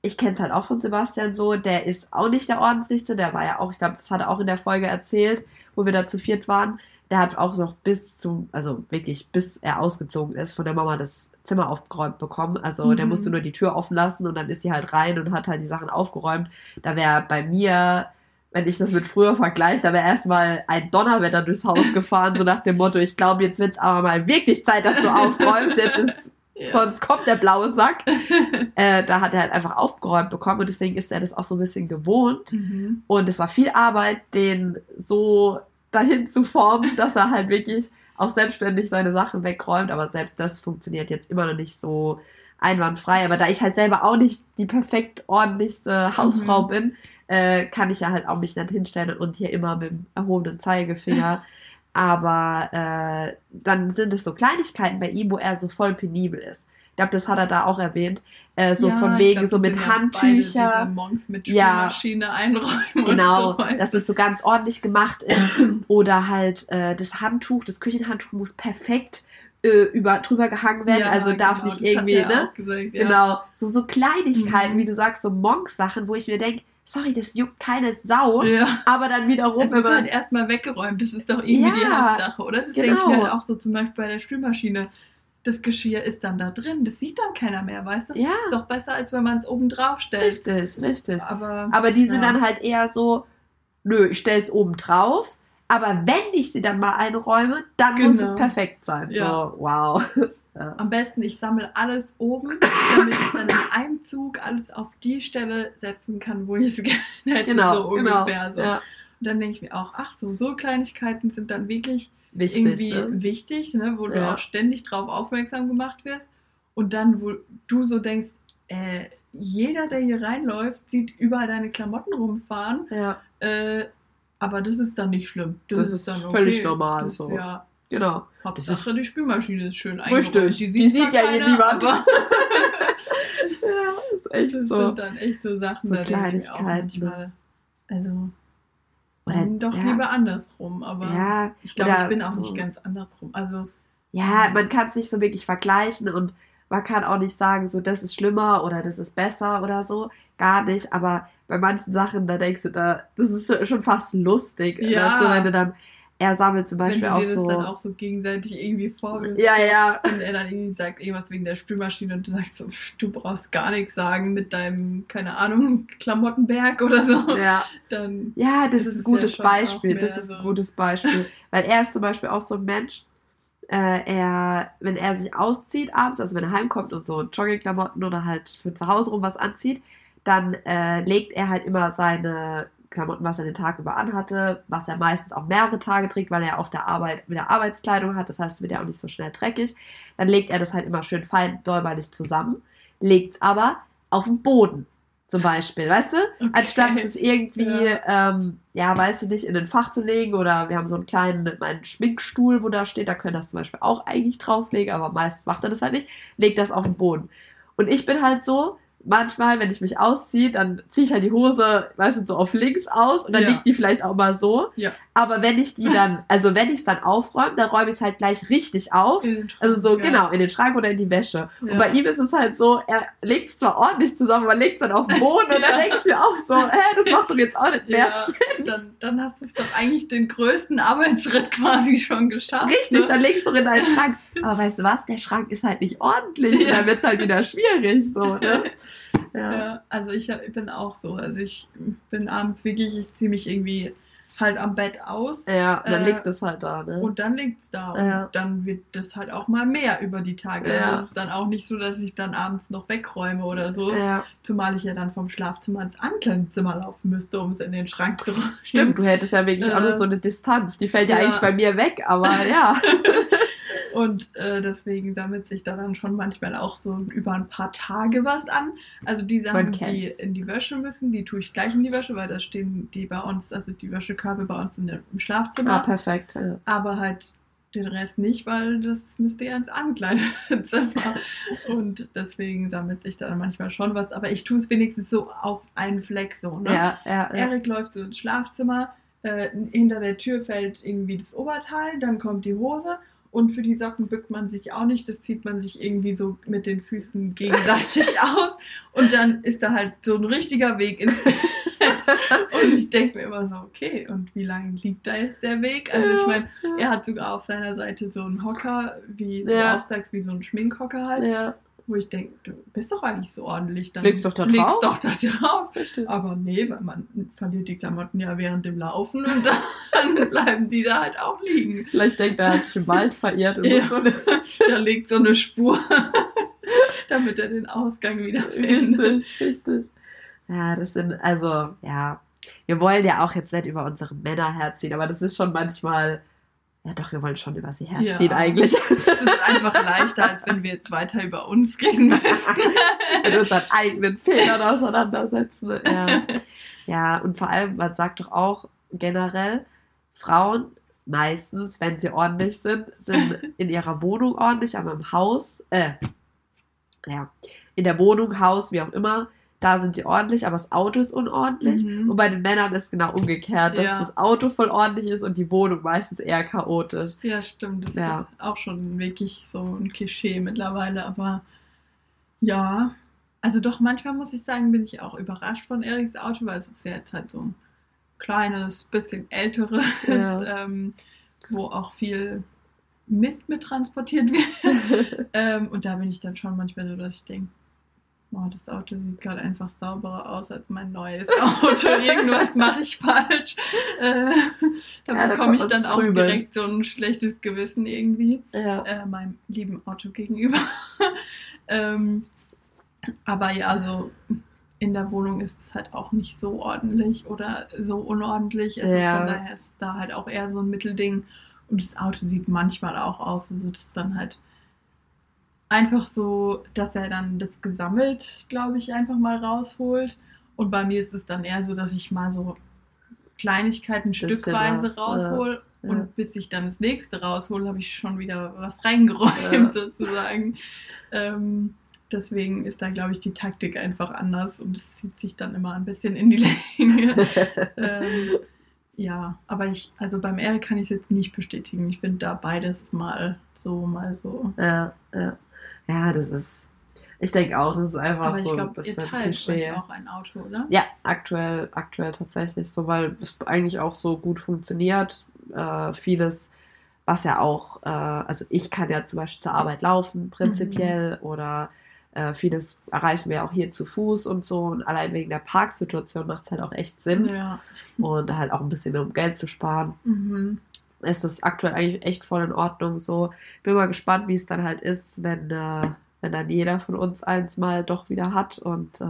ich kenne es halt auch von Sebastian so, der ist auch nicht der ordentlichste, der war ja auch, ich glaube, das hat er auch in der Folge erzählt, wo wir da zu viert waren. Der hat auch noch bis zum, also wirklich, bis er ausgezogen ist, von der Mama das Zimmer aufgeräumt bekommen. Also der Mhm. musste nur die Tür offen lassen und dann ist sie halt rein und hat halt die Sachen aufgeräumt. Da wäre bei mir, wenn ich das mit früher vergleiche, da wäre erstmal ein Donnerwetter durchs Haus gefahren, so nach dem Motto, ich glaube, jetzt wird es aber mal wirklich Zeit, dass du aufräumst. Jetzt ist, ja. sonst kommt der blaue Sack. Äh, da hat er halt einfach aufgeräumt bekommen und deswegen ist er das auch so ein bisschen gewohnt. Mhm. Und es war viel Arbeit, den so dahin zu formen, dass er halt wirklich auch selbstständig seine Sachen wegräumt. Aber selbst das funktioniert jetzt immer noch nicht so einwandfrei. Aber da ich halt selber auch nicht die perfekt ordentlichste Hausfrau Mhm. bin, äh, kann ich ja halt auch mich dann hinstellen und hier immer mit dem erhobenen Zeigefinger. Aber äh, dann sind es so Kleinigkeiten bei ihm, wo er so voll penibel ist. Ich glaube, das hat er da auch erwähnt. Äh, so Ja, von wegen, glaub, so mit Handtücher. Monks mit Ja. Einräumen. Genau, so dass es so ganz ordentlich gemacht ist. Oder halt äh, das Handtuch, das Küchenhandtuch muss perfekt äh, über, drüber gehangen werden. Ja, also darf genau, nicht das hat irgendwie, er ne? auch Gesagt, ja. Genau. So, so Kleinigkeiten, Mhm. wie du sagst, so Monk-Sachen, wo ich mir denke, sorry, das juckt keine Sau. Ja. Aber dann wiederum, Es ist halt erstmal weggeräumt. Das ist doch irgendwie die Hauptsache, oder? Das denke ich genau. mir halt auch so zum Beispiel bei der Spülmaschine. Das Geschirr ist dann da drin. Das sieht dann keiner mehr, weißt du? Ja. Ist doch besser, als wenn man es oben drauf stellt. Richtig, richtig. Aber, Aber die sind Ja. dann halt eher so, nö, ich stell's oben drauf. Aber wenn ich sie dann mal einräume, dann muss Genau. es perfekt sein. Ja. So, wow. Ja. am besten, ich sammle alles oben, damit ich dann in einem Zug alles auf die Stelle setzen kann, wo ich es gerne hätte. Genau, so genau. ungefähr. So. Ja. Und dann denke ich mir auch, ach so, so Kleinigkeiten sind dann wirklich Wichtig. irgendwie ne? wichtig, ne, wo du Ja. auch ständig drauf aufmerksam gemacht wirst. Und dann, wo du so denkst, äh, jeder, der hier reinläuft, sieht überall deine Klamotten rumfahren. Ja, Äh, aber das ist dann nicht schlimm. Das ist völlig normal Das ist so. Ja, genau. Hauptsache die Spülmaschine ist schön Richtig. eingeräumt. Die sieht zwar ja hier keiner, niemand. Ja, ist echt das so. sind dann echt so Sachen, So da Kleinigkeiten, manchmal, also Oder- dann doch ja. lieber andersrum. Aber Ja, ich glaube, ich bin auch so. nicht ganz andersrum. Also ja, man kann es nicht so wirklich vergleichen und man kann auch nicht sagen, so das ist schlimmer oder das ist besser oder so. Gar nicht. Aber bei manchen Sachen, da denkst du, da, das ist schon fast lustig. Ja. Weißt du, wenn du dann, er sammelt zum wenn Beispiel du auch dir das so. dann auch so gegenseitig irgendwie vorwirfst. ja, ja. Und er dann irgendwie sagt irgendwas wegen der Spülmaschine und du sagst so, du brauchst gar nichts sagen mit deinem, keine Ahnung, Klamottenberg oder so. Ja, Dann ja, das ist ein gutes ja Beispiel. Das ist ein so- gutes Beispiel. Weil er ist zum Beispiel auch so ein Mensch, äh, er, wenn er sich auszieht abends, also wenn er heimkommt und so Joggingklamotten oder halt für zu Hause rum was anzieht, dann äh, legt er halt immer seine Klamotten, was er den Tag über anhatte, was er meistens auch mehrere Tage trägt, weil er auf der Arbeit wieder Arbeitskleidung hat, das heißt, wird ja auch nicht so schnell dreckig. Dann legt er das halt immer schön fein säuberlich zusammen, legt es aber auf den Boden. Zum Beispiel, weißt du? Okay. Anstatt es irgendwie, Ja. ähm, ja, weiß ich nicht, in ein Fach zu legen oder wir haben so einen kleinen meinen Schminkstuhl, wo da steht, da können das zum Beispiel auch eigentlich drauflegen, aber meistens macht er das halt nicht, legt das auf den Boden. Und ich bin halt so, manchmal, wenn ich mich ausziehe, dann ziehe ich halt die Hose, weißt du, so auf links aus und dann Ja. liegt die vielleicht auch mal so. Ja. Aber wenn ich die dann, also wenn ich es dann aufräume, dann räume ich es halt gleich richtig auf. Schrank, Also so, ja. genau, in den Schrank oder in die Wäsche. Ja. Und bei ihm ist es halt so, er legt es zwar ordentlich zusammen, aber legt es dann auf den Boden und dann Ja. denke ich mir auch so, hä, das macht doch jetzt auch nicht mehr Ja, Sinn. dann, dann hast du es doch eigentlich den größten Arbeitsschritt quasi schon geschafft. Richtig, ne? dann legst du doch in deinen Schrank. Aber weißt du was, der Schrank ist halt nicht ordentlich. Und Ja. dann wird es halt wieder schwierig. So, ne? ja. Ja, also ich, bin auch so. Also ich bin abends wirklich, ich ziehe mich irgendwie halt am Bett aus ja, dann Äh, liegt es halt da. Ne? und dann liegt es da. Ja. Und dann wird das halt auch mal mehr über die Tage. Ja. Also es ist dann auch nicht so, dass ich dann abends noch wegräume oder so. ja. Zumal ich ja dann vom Schlafzimmer ins Ankleidezimmer laufen müsste, um es in den Schrank zu räumen. Stimmt, du hättest ja wirklich auch Äh, nur so eine Distanz. Die fällt ja, ja. eigentlich bei mir weg, aber ja. Und äh, deswegen sammelt sich da dann schon manchmal auch so über ein paar Tage was an. Also die Sachen, die in die Wäsche müssen, die tue ich gleich in die Wäsche, weil da stehen die bei uns, also die Wäschekörbe bei uns in der, im Schlafzimmer. Ah, perfekt. Ja. Aber halt den Rest nicht, weil das müsste ja ins Ankleidezimmer. Und deswegen sammelt sich da manchmal schon was. Aber ich tue es wenigstens so auf einen Fleck so. Ne? Ja, ja, ja. Erik läuft so ins Schlafzimmer, äh, hinter der Tür fällt irgendwie das Oberteil, dann kommt die Hose. Und für die Socken bückt man sich auch nicht, das zieht man sich irgendwie so mit den Füßen gegenseitig aus. Und dann ist da halt so ein richtiger Weg ins Bett. Und ich denke mir immer so, okay, und wie lange liegt da jetzt der Weg? Also ich meine, er hat sogar auf seiner Seite so einen Hocker, wie Ja. du auch sagst, wie so ein Schminkhocker halt, Ja, wo ich denke, du bist doch eigentlich so ordentlich. Dann Legst doch da legst drauf. doch da drauf. bestimmt. Aber nee, weil man verliert die Klamotten ja während dem Laufen und dann bleiben die da halt auch liegen. Vielleicht denkt er, er hat sich im Wald verirrt und Ja. so eine Da liegt so eine Spur, damit er den Ausgang wieder findet. Richtig, richtig. Ja, das sind, also, ja. Wir wollen ja auch jetzt nicht über unsere Männer herziehen, aber das ist schon manchmal, ja doch, wir wollen schon über sie herziehen Ja. eigentlich. Das ist einfach leichter, als wenn wir jetzt weiter über uns reden müssen. Mit unseren eigenen Fehlern auseinandersetzen. Ja. ja, und vor allem, man sagt doch auch generell, Frauen meistens, wenn sie ordentlich sind, sind in ihrer Wohnung ordentlich, aber im Haus, äh, ja, in der Wohnung, Haus, wie auch immer, da sind sie ordentlich, aber das Auto ist unordentlich. Mhm. Und bei den Männern ist genau umgekehrt, dass Ja. das Auto voll ordentlich ist und die Wohnung meistens eher chaotisch. Ja, stimmt. Das Ja. ist auch schon wirklich so ein Klischee mittlerweile. Aber ja, also doch, manchmal muss ich sagen, bin ich auch überrascht von Eriks Auto, weil es ist ja jetzt halt so ein kleines, bisschen älteres, Ja. ähm, wo auch viel Mist mit transportiert wird. ähm, und da bin ich dann schon manchmal so, dass ich denke, oh, das Auto sieht gerade einfach sauberer aus als mein neues Auto. Irgendwas mache ich falsch. Äh, da Ja, bekomme ich dann auch grübeln. direkt so ein schlechtes Gewissen irgendwie ja. äh, meinem lieben Auto gegenüber. ähm, aber ja, so in der Wohnung ist es halt auch nicht so ordentlich oder so unordentlich. Also Ja. von daher ist da halt auch eher so ein Mittelding. Und das Auto sieht manchmal auch aus, also das ist dann halt einfach so, dass er dann das gesammelt, glaube ich, einfach mal rausholt. Und bei mir ist es dann eher so, dass ich mal so Kleinigkeiten stückweise was, ja. raushol Ja. und bis ich dann das nächste raushole, habe ich schon wieder was reingeräumt Ja. sozusagen. Ähm, deswegen ist da, glaube ich, die Taktik einfach anders und es zieht sich dann immer ein bisschen in die Länge. ähm, ja, aber ich, also beim Erik kann ich es jetzt nicht bestätigen. Ich finde da beides mal so, mal so. Ja, ja. Ja, das ist. Ich denke auch, das ist einfach Aber ich so ein glaube, ihr bisschen teilt Klischee. euch auch ein Auto, oder? Ja, aktuell, aktuell tatsächlich so, weil es eigentlich auch so gut funktioniert. Äh, vieles, was ja auch, äh, also ich kann ja zum Beispiel zur Arbeit laufen, prinzipiell, oder äh, vieles erreichen wir auch hier zu Fuß und so. Und allein wegen der Parksituation macht es halt auch echt Sinn. Ja. Und halt auch ein bisschen um Geld zu sparen. Mhm. Ist das aktuell eigentlich echt voll in Ordnung. So, bin mal gespannt, wie es dann halt ist, wenn, äh, wenn dann jeder von uns eins mal doch wieder hat. Und äh,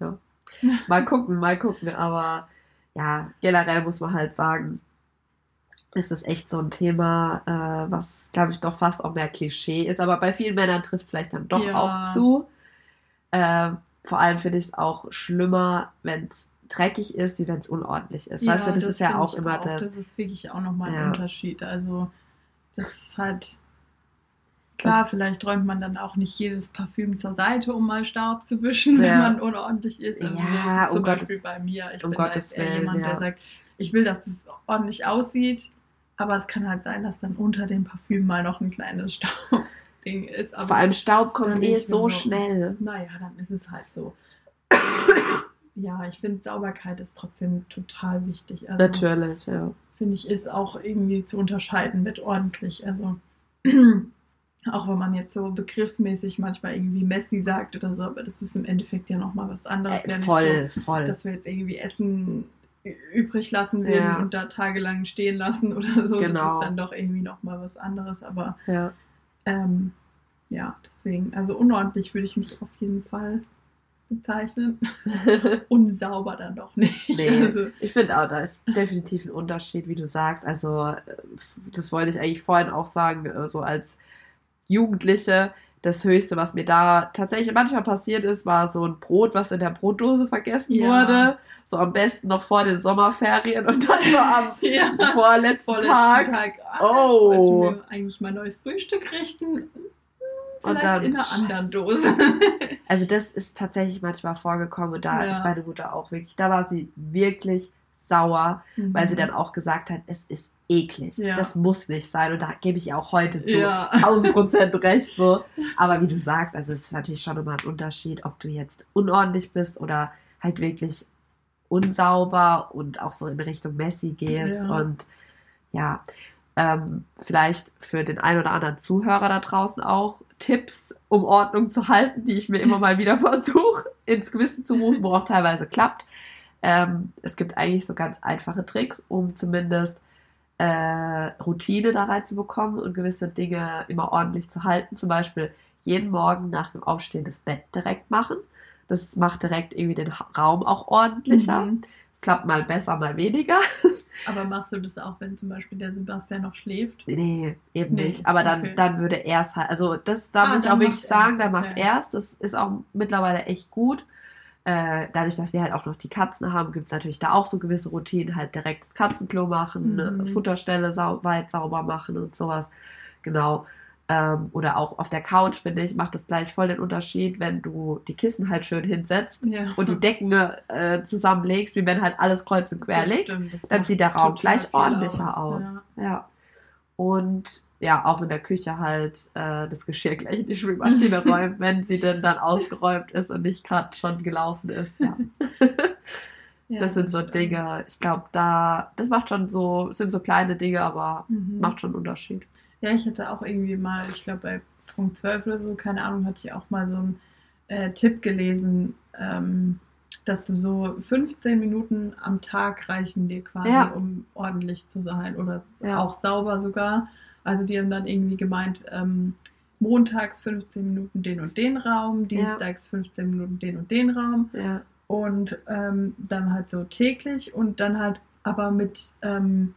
ja, mal gucken, mal gucken. Aber ja, generell muss man halt sagen, ist es echt so ein Thema, äh, was, glaube ich, doch fast auch mehr Klischee ist. Aber bei vielen Männern trifft es vielleicht dann doch Ja. auch zu. Ähm, vor allem finde ich es auch schlimmer, wenn es dreckig ist, wie wenn es unordentlich ist. weißt du, das, ist ja auch immer auch. das. Das ist wirklich auch nochmal ein Ja. Unterschied. Also, das ist halt. Klar, Das- vielleicht räumt man dann auch nicht jedes Parfüm zur Seite, um mal Staub zu wischen, wenn Ja. man unordentlich ist. Also Ja, so ist zum um Gottes- Beispiel bei mir. Ich um bin da Gottes eher Willen, jemand, ja. der sagt, ich will, dass es ordentlich aussieht, aber es kann halt sein, dass dann unter dem Parfüm mal noch ein kleines Staubding ist. Aber Vor allem Staub kommt eh so so, schnell. naja, dann ist es halt so. ja, ich finde, Sauberkeit ist trotzdem total wichtig. Also, Natürlich, ja. finde ich, ist auch irgendwie zu unterscheiden mit ordentlich. Also auch wenn man jetzt so begriffsmäßig manchmal irgendwie Messi sagt oder so, aber das ist im Endeffekt ja nochmal was anderes. Äh, voll, so, voll. dass wir jetzt irgendwie Essen übrig lassen würden Ja. und da tagelang stehen lassen oder so. Genau. Das ist dann doch irgendwie nochmal was anderes. Aber ja. Ähm, ja, deswegen, also unordentlich würde ich mich auf jeden Fall bezeichnen. Unsauber dann doch nicht. Nee. Also, Ich finde auch, da ist definitiv ein Unterschied, wie du sagst. Also, äh, das wollte ich eigentlich vorhin auch sagen, äh, so als Jugendliche, das Höchste, was mir da tatsächlich manchmal passiert ist, war so ein Brot, was in der Brotdose vergessen ja. wurde. So am besten noch vor den Sommerferien und dann so am ja. vorletzten, vorletzten Tag. Tag. Ah, oh. Ich mir eigentlich mein neues Frühstück richten. Vielleicht dann, in einer anderen Dose. also das ist tatsächlich manchmal vorgekommen und da ja. ist meine Mutter auch wirklich, da war sie wirklich sauer, mhm. weil sie mhm. dann auch gesagt hat, es ist eklig. Ja. Das muss nicht sein. Und da gebe ich auch heute zu ja. 1000 Prozent recht. So. Aber wie du sagst, also es ist natürlich schon immer ein Unterschied, ob du jetzt unordentlich bist oder halt wirklich unsauber und auch so in Richtung Messi gehst. Ja. Und ja, ähm, vielleicht für den einen oder anderen Zuhörer da draußen auch Tipps, um Ordnung zu halten, die ich mir immer mal wieder versuche ins Gewissen zu rufen, wo auch teilweise klappt. Ähm, es gibt eigentlich so ganz einfache Tricks, um zumindest äh, Routine da reinzubekommen und gewisse Dinge immer ordentlich zu halten. Zum Beispiel jeden Morgen nach dem Aufstehen das Bett direkt machen. Das macht direkt irgendwie den Raum auch ordentlicher. Mhm. Es klappt mal besser, mal weniger. Aber machst du das auch, wenn zum Beispiel der Sebastian noch schläft? Nee, eben nee, nicht. Aber dann, okay. dann würde er es halt, also das, da ah, muss ich auch wirklich sagen, der macht okay. erst. Das ist auch mittlerweile echt gut. Äh, dadurch, dass wir halt auch noch die Katzen haben, gibt es natürlich da auch so gewisse Routinen, halt direkt das Katzenklo machen, mhm. Futterstelle sau weit sauber machen und sowas. Genau. Ähm, oder auch auf der Couch, finde ich, macht das gleich voll den Unterschied, wenn du die Kissen halt schön hinsetzt ja. und die Decken äh, zusammenlegst, wie wenn halt alles kreuz und quer liegt. Dann sieht der Raum gleich ordentlicher aus. aus. Ja. ja. Und ja, auch in der Küche halt äh, das Geschirr gleich in die Spülmaschine räumt, wenn sie denn dann ausgeräumt ist und nicht gerade schon gelaufen ist. Ja. ja das sind so Dinge, ich glaube, da, das macht schon so, sind so kleine Dinge, aber mhm. macht schon einen Unterschied. Ja, ich hatte auch irgendwie mal, ich glaube bei Punkt 12 oder so, keine Ahnung, hatte ich auch mal so einen äh, Tipp gelesen, ähm, dass du so 15 Minuten am Tag reichen dir quasi, ja. um ordentlich zu sein oder ja. auch sauber sogar. Also die haben dann irgendwie gemeint, ähm, montags 15 Minuten den und den Raum, dienstags ja. 15 Minuten den und den Raum. Und ähm, dann halt so täglich und dann halt aber mit ähm,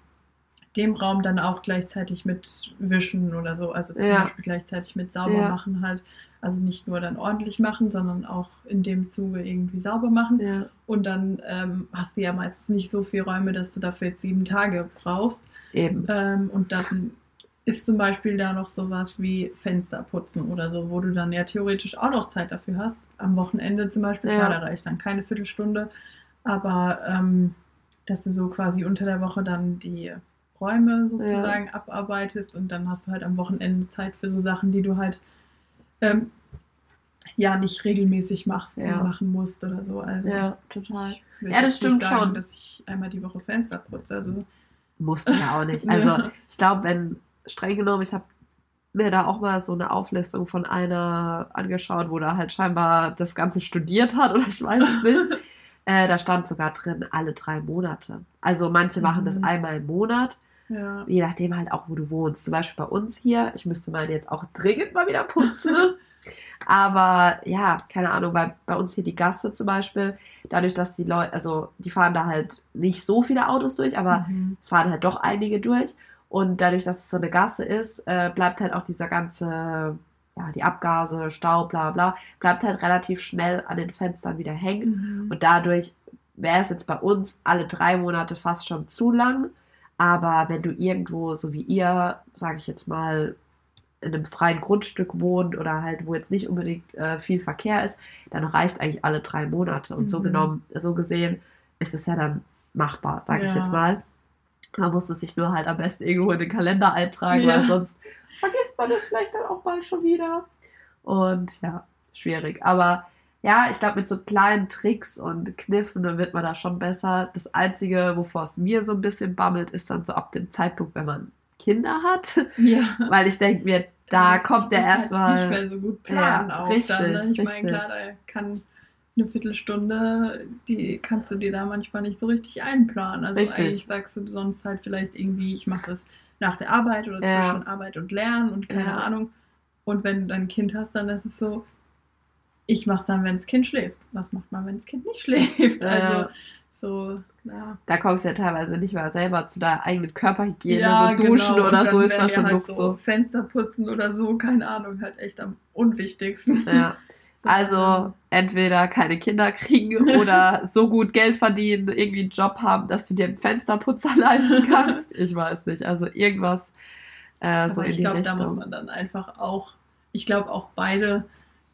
dem Raum dann auch gleichzeitig mit Wischen oder so. Also zum ja. Beispiel gleichzeitig mit sauber ja. machen halt. Also nicht nur dann ordentlich machen, sondern auch in dem Zuge irgendwie sauber machen. Ja. Und dann ähm, hast du ja meistens nicht so viele Räume, dass du dafür jetzt sieben Tage brauchst. Eben. Ähm, und dann ist zum Beispiel da noch sowas wie Fenster putzen oder so, wo du dann ja theoretisch auch noch Zeit dafür hast. Am Wochenende zum Beispiel, ja. klar, da reicht dann keine Viertelstunde, aber ähm, dass du so quasi unter der Woche dann die Räume sozusagen ja. abarbeitest und dann hast du halt am Wochenende Zeit für so Sachen, die du halt ähm, ja nicht regelmäßig machst ja. machen musst oder so. Also ja, total. Ja, das stimmt sagen, schon. Dass ich einmal die Woche Fenster putze. Also musst du ja auch nicht. Also ich glaube, wenn streng genommen, ich habe mir da auch mal so eine Auflistung von einer angeschaut, wo da halt scheinbar das Ganze studiert hat oder ich weiß es nicht. äh, da stand sogar drin alle drei Monate. Also manche machen mhm. das einmal im Monat. Ja. Je nachdem halt auch, wo du wohnst. Zum Beispiel bei uns hier. Ich müsste meine jetzt auch dringend mal wieder putzen. Aber ja, keine Ahnung, weil bei uns hier die Gasse zum Beispiel, dadurch, dass die Leute, also die fahren da halt nicht so viele Autos durch, aber mhm. es fahren halt doch einige durch. Und dadurch, dass es so eine Gasse ist, äh, bleibt halt auch dieser ganze, ja, die Abgase, Staub, bla bla, bleibt halt relativ schnell an den Fenstern wieder hängen. Mhm. Und dadurch wäre es jetzt bei uns alle drei Monate fast schon zu lang. Aber wenn du irgendwo, so wie ihr, sage ich jetzt mal, in einem freien Grundstück wohnt oder halt, wo jetzt nicht unbedingt äh, viel Verkehr ist, dann reicht eigentlich alle drei Monate. Und mhm. so genommen, so gesehen, ist es ja dann machbar, sage ja. ich jetzt mal. Man muss es sich nur halt am besten irgendwo in den Kalender eintragen, ja. weil sonst vergisst man es vielleicht dann auch bald schon wieder. Und ja, schwierig. Aber ja, ich glaube, mit so kleinen Tricks und Kniffen dann wird man da schon besser. Das Einzige, wovor es mir so ein bisschen bammelt, ist dann so ab dem Zeitpunkt, wenn man Kinder hat. Ja. Weil ich denke mir, da kommt der erstmal. Halt nicht mehr so gut planen ja, auch richtig, dann. Ne? Ich meine, klar, da kann eine Viertelstunde, die kannst du dir da manchmal nicht so richtig einplanen. Also richtig. eigentlich sagst du sonst halt vielleicht irgendwie, ich mache das nach der Arbeit oder ja. zwischen Arbeit und Lernen und keine ja. Ahnung. Und wenn du dann ein Kind hast, dann ist es so, ich mache es dann, wenn das Kind schläft. Was macht man, wenn das Kind nicht schläft? Also So, ja. Da kommst du ja teilweise nicht mehr selber zu deiner eigenen Körperhygiene, Ja, so duschen genau. oder so ist das schon halt so. Fenster putzen oder so, keine Ahnung, halt echt am unwichtigsten. Ja. Also entweder keine Kinder kriegen oder so gut Geld verdienen, irgendwie einen Job haben, dass du dir einen Fensterputzer leisten kannst. Ich weiß nicht. Also irgendwas äh, so in ich die glaube, da Richtung. muss man dann einfach auch, ich glaube auch beide,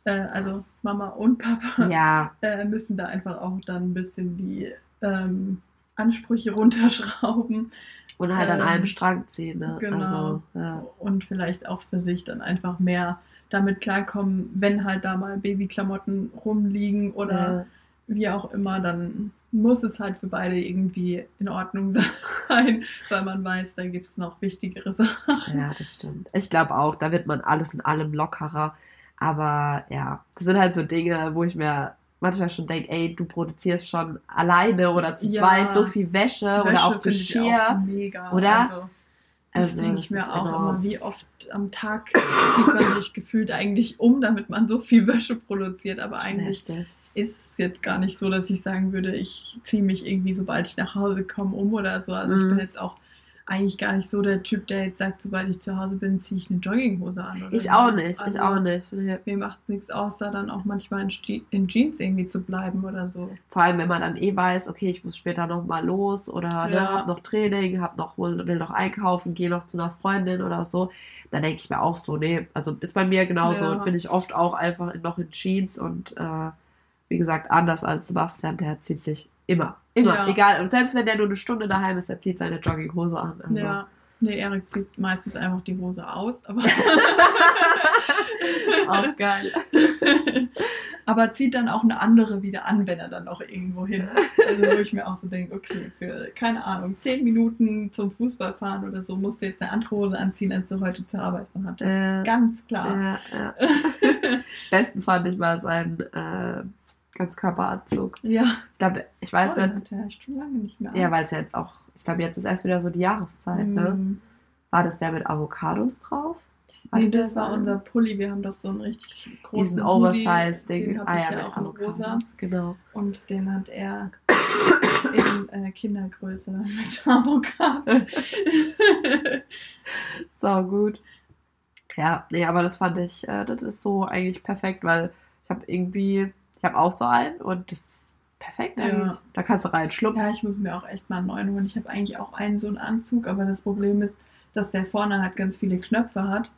äh, also Mama und Papa, ja, äh, müssen da einfach auch dann ein bisschen die ähm, Ansprüche runterschrauben und halt an Ähm, einem Strang ziehen. Ne? genau. Also, ja. und vielleicht auch für sich dann einfach mehr damit klarkommen, wenn halt da mal Babyklamotten rumliegen oder wie auch immer, dann muss es halt für beide irgendwie in Ordnung sein, weil man weiß, da gibt es noch wichtigere Sachen. Ja, das stimmt. Ich glaube auch, da wird man alles in allem lockerer. Aber ja, das sind halt so Dinge, wo ich mir manchmal schon denke, ey, du produzierst schon alleine oder zu Ja. zweit so viel Wäsche, oder Wäsche auch finde ich Geschirr. auch mega. oder? Also, das Also, denke ich mir auch enorm. immer, wie oft am Tag zieht man sich gefühlt eigentlich um, damit man so viel Wäsche produziert. Aber eigentlich ist es jetzt gar nicht so, dass ich sagen würde, ich ziehe mich irgendwie, sobald ich nach Hause komme, um oder so. Also ich Mhm. bin jetzt auch eigentlich gar nicht so der Typ, der jetzt sagt, sobald ich zu Hause bin, ziehe ich eine Jogginghose an. Ich so. auch nicht, Also, ich auch nicht. Mir macht es nichts aus, da dann auch manchmal in, in Jeans irgendwie zu bleiben oder so. Vor allem, wenn man dann eh weiß, okay, ich muss später noch mal los oder ne, Ja. hab noch Training, hab noch, will noch einkaufen, gehe noch zu einer Freundin oder so, dann denke ich mir auch so, nee, also ist bei mir genauso. Ja. Und bin ich oft auch einfach in, noch in Jeans und äh, wie gesagt, anders als Sebastian, der zieht sich immer, immer, Ja. egal. Und selbst wenn der nur eine Stunde daheim ist, er zieht seine Jogginghose an. Also. Ja. Nee, Erik zieht meistens einfach die Hose aus, aber, Auch geil. aber zieht dann auch eine andere wieder an, wenn er dann auch irgendwo hin ist. Also wo ich mir auch so denke, okay, für, keine Ahnung, zehn Minuten zum Fußball fahren oder so musst du jetzt eine andere Hose anziehen, als du heute zur Arbeit hast. Das Äh, ist ganz klar. Ja, ja. Besten fand ich mal seinen äh, Ganzkörperanzug. Ja, Ich glaube, ich weiß oh, nicht, hat er schon lange nicht mehr. Ja, weil es ja jetzt auch, ich glaube, jetzt ist erst wieder so die Jahreszeit, ne? Mm. War das der mit Avocados drauf? Nee, Hatte das der war unser? Pulli. Wir haben doch so einen richtig großen Diesen Oversize-Ding. Ah ich ja, ja mit in rosa. Avocados, genau. Und den hat er in äh, Kindergröße mit Avocado. So gut. Ja, nee, aber das fand ich, äh, das ist so eigentlich perfekt, weil ich habe irgendwie, ich habe auch so einen und das ist perfekt Ja. eigentlich. Da kannst du reinschluppen. ja, ich muss mir auch echt mal einen neuen holen. Ich habe eigentlich auch einen so einen Anzug, aber das Problem ist, dass der vorne halt ganz viele Knöpfe hat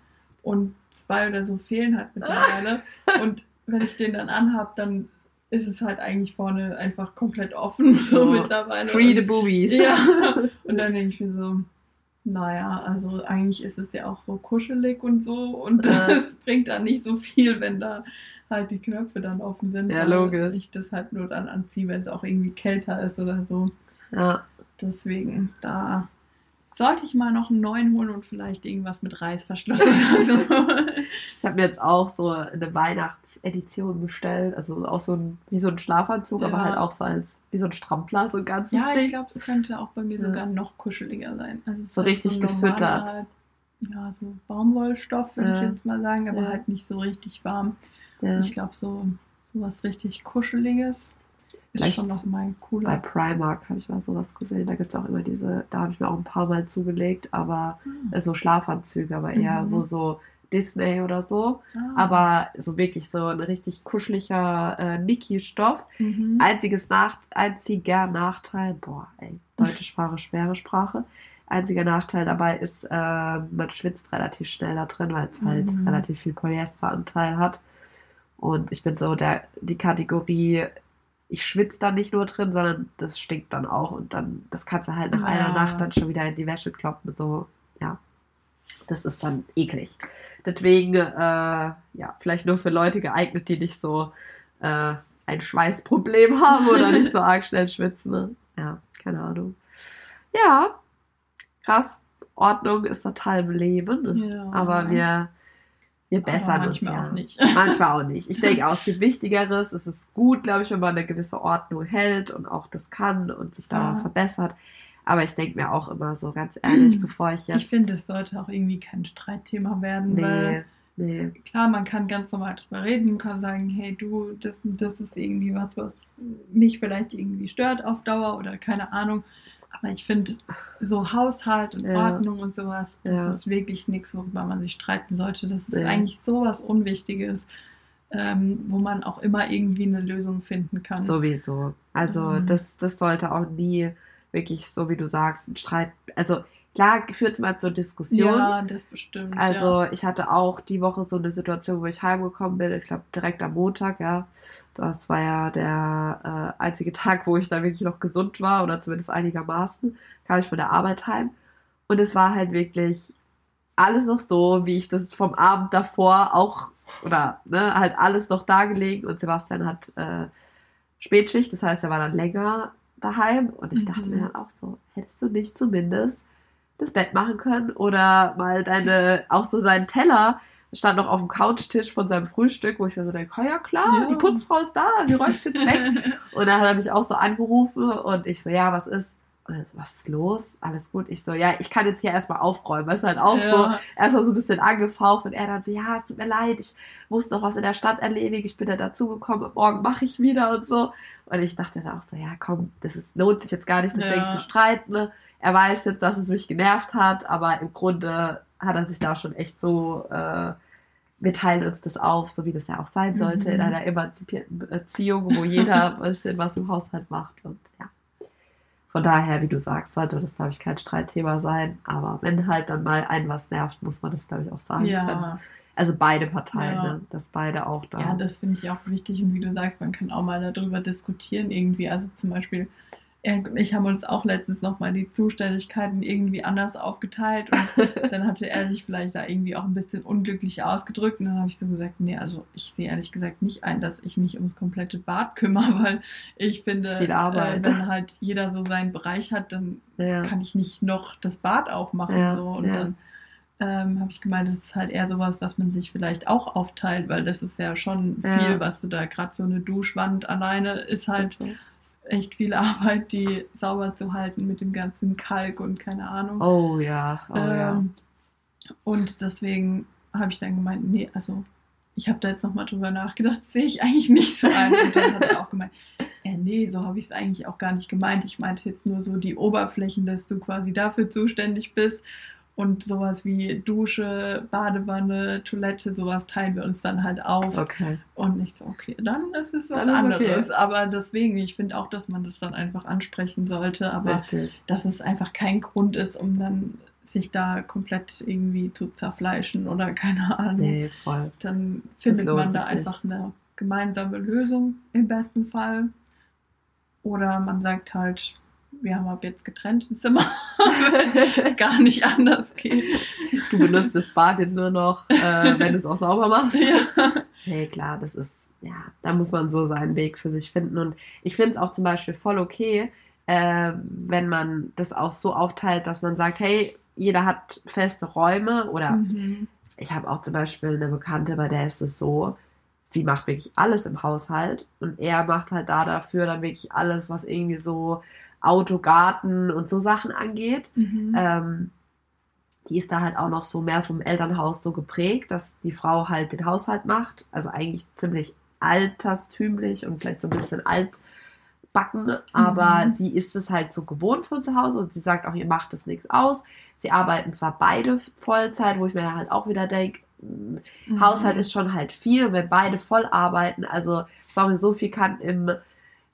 und zwei oder so fehlen halt mittlerweile. und wenn ich den dann anhab, dann ist es halt eigentlich vorne einfach komplett offen, so, So, mittlerweile. Free the boobies. Ja, und dann denke ich mir so, naja, also eigentlich ist es ja auch so kuschelig und so und Ja. es bringt dann nicht so viel, wenn da halt die Knöpfe dann offen sind. Ja, logisch. Ich das halt nur dann anziehe, wenn es auch irgendwie kälter ist oder so. Ja. Deswegen, da sollte ich mal noch einen neuen holen und vielleicht irgendwas mit Reißverschluss oder so. Ich habe mir jetzt auch so eine Weihnachtsedition bestellt, also auch so ein, wie so ein Schlafanzug, aber Ja. halt auch so als, wie so ein Strampler, so ein ganzes ja, Ding. ich glaube, es könnte auch bei mir Ja. sogar noch kuscheliger sein. Also So halt richtig normaler gefüttert. Halt, ja, so Baumwollstoff würde ich Ja. jetzt mal sagen, aber halt nicht so richtig warm. Ja. Ich glaube, so, so was richtig Kuscheliges ist Vielleicht schon noch mal Bei cooler. Primark habe ich mal sowas gesehen. Da gibt es auch immer diese, da habe ich mir auch ein paar Mal zugelegt, aber äh, so Schlafanzüge, aber eher Mhm. wo so Disney oder so. Ah. Aber so wirklich so ein richtig kuscheliger äh, Niki-Stoff. Mhm. Einziges Nach einziger Nachteil, boah, ey, deutsche Sprache, schwere Sprache. Einziger Nachteil dabei ist, äh, man schwitzt relativ schnell da drin, weil es halt Mhm. relativ viel Polyesteranteil hat. Und ich bin so der, die Kategorie, ich schwitze da nicht nur drin, sondern das stinkt dann auch. Und dann, das kannst du halt nach Ja. einer Nacht dann schon wieder in die Wäsche kloppen. So, ja. Das ist dann eklig. Deswegen, äh, ja, vielleicht nur für Leute geeignet, die nicht so äh, ein Schweißproblem haben oder nicht so arg schnell schwitzen. Ne? Ja, keine Ahnung. Ja, krass. Ordnung ist total im Leben. Ja. Aber wir, wir bessern uns manchmal ja. auch nicht. Manchmal auch nicht. Ich denke auch, es gibt Wichtigeres. Es ist gut, glaube ich, wenn man eine gewisse Ordnung hält und auch das kann und sich da Ja. verbessert. Aber ich denke mir auch immer so ganz ehrlich, bevor ich jetzt. Ich finde, es sollte auch irgendwie kein Streitthema werden, weil Nee, Nee. Klar, man kann ganz normal drüber reden, kann sagen, hey du, das, das ist irgendwie was, was mich vielleicht irgendwie stört auf Dauer oder keine Ahnung. Aber ich finde, so Haushalt und Ja. Ordnung und sowas, das Ja. ist wirklich nichts, worüber man sich streiten sollte. Das ist Nee. eigentlich sowas Unwichtiges, ähm, wo man auch immer irgendwie eine Lösung finden kann. Sowieso. Also Mhm. das, das sollte auch nie wirklich, so wie du sagst, ein Streit. Also klar führt es mal zur Diskussion. Ja, das bestimmt. Also ja. ich hatte auch die Woche so eine Situation, wo ich heimgekommen bin, ich glaube direkt am Montag, ja. Das war ja der äh, einzige Tag, wo ich da wirklich noch gesund war oder zumindest einigermaßen, kam ich von der Arbeit heim. Und es war halt wirklich alles noch so, wie ich das vom Abend davor auch, oder ne, halt alles noch da gelegen. Und Sebastian hat äh, Spätschicht, das heißt, er war dann länger daheim. Und ich dachte Mhm. mir dann auch so, hättest du nicht zumindest das Bett machen können oder mal deine, auch so seinen Teller stand noch auf dem Couchtisch von seinem Frühstück, wo ich mir so denke, oh ja klar, Ja. die Putzfrau ist da, sie räumt jetzt weg. Und dann hat er mich auch so angerufen und ich so, ja, was ist? Und er so, was ist los? Alles gut. Ich so, ja, ich kann jetzt hier erstmal aufräumen. Das ist halt auch so, Ja. erstmal so ein bisschen angefaucht und er dann so, ja, es tut mir leid, ich muss noch was in der Stadt erledigen, ich bin da dazugekommen, morgen mache ich wieder und so. Und ich dachte dann auch so, ja, komm, das ist, lohnt sich jetzt gar nicht, deswegen Ja. zu streiten. Ne? Er weiß jetzt, dass es mich genervt hat, aber im Grunde hat er sich da schon echt so, äh, wir teilen uns das auf, so wie das ja auch sein sollte, Mhm. in einer emanzipierten Beziehung, wo jeder ein bisschen was im Haushalt macht. Und ja. Von daher, wie du sagst, sollte das, glaube ich, kein Streitthema sein. Aber wenn halt dann mal einen was nervt, muss man das, glaube ich, auch sagen können. ja. Also beide Parteien, Ja. ne? dass beide auch da. Ja, das finde ich auch wichtig und wie du sagst, man kann auch mal darüber diskutieren irgendwie. Also zum Beispiel, er und ich haben uns auch letztens nochmal die Zuständigkeiten irgendwie anders aufgeteilt und dann hatte er sich vielleicht da irgendwie auch ein bisschen unglücklich ausgedrückt und dann habe ich so gesagt, nee, also ich sehe ehrlich gesagt nicht ein, dass ich mich ums komplette Bad kümmere, weil ich finde. Äh, wenn halt jeder so seinen Bereich hat, dann ja. kann ich nicht noch das Bad aufmachen. Ja, so. Und ja. dann ähm, habe ich gemeint, das ist halt eher sowas, was man sich vielleicht auch aufteilt, weil das ist ja schon viel, was du da gerade so eine Duschwand alleine ist halt Ist so. Echt viel Arbeit, die sauber zu halten mit dem ganzen Kalk und keine Ahnung. Oh ja, oh ja. ähm, Und deswegen habe ich dann gemeint, nee, also ich habe da jetzt nochmal drüber nachgedacht, sehe ich eigentlich nicht so ein. Und dann hat er auch gemeint, ja, nee, so habe ich es eigentlich auch gar nicht gemeint. Ich meinte jetzt nur so die Oberflächen, dass du quasi dafür zuständig bist. Und sowas wie Dusche, Badewanne, Toilette, sowas teilen wir uns dann halt auf. Okay. Und nicht so, okay, dann ist es was Dann ist okay. anderes. Aber deswegen, ich finde auch, dass man das dann einfach ansprechen sollte. Aber Richtig. dass es einfach kein Grund ist, um dann sich da komplett irgendwie zu zerfleischen oder keine Ahnung. Nee, voll. Dann findet man da sich nicht. einfach eine gemeinsame Lösung im besten Fall. Oder man sagt halt, wir haben ab jetzt getrennt ein Zimmer, gar nicht anders geht. Du benutzt das Bad jetzt nur noch, äh, wenn du es auch sauber machst. Ja. Nee, klar, das ist, ja, da muss man so seinen Weg für sich finden. Und ich finde es auch zum Beispiel voll okay, äh, wenn man das auch so aufteilt, dass man sagt, hey, jeder hat feste Räume oder Mhm. ich habe auch zum Beispiel eine Bekannte, bei der ist es so, sie macht wirklich alles im Haushalt und er macht halt da dafür dann wirklich alles, was irgendwie so Auto, Garten und so Sachen angeht. Mhm. Ähm, die ist da halt auch noch so mehr vom Elternhaus so geprägt, dass die Frau halt den Haushalt macht. Also eigentlich ziemlich alterstümlich und vielleicht so ein bisschen altbacken, aber Mhm. sie ist es halt so gewohnt von zu Hause und sie sagt auch, ihr macht es nichts aus. Sie arbeiten zwar beide Vollzeit, wo ich mir dann halt auch wieder denke, Mhm. Haushalt ist schon halt viel wenn beide voll arbeiten, also sorry, so viel kann im,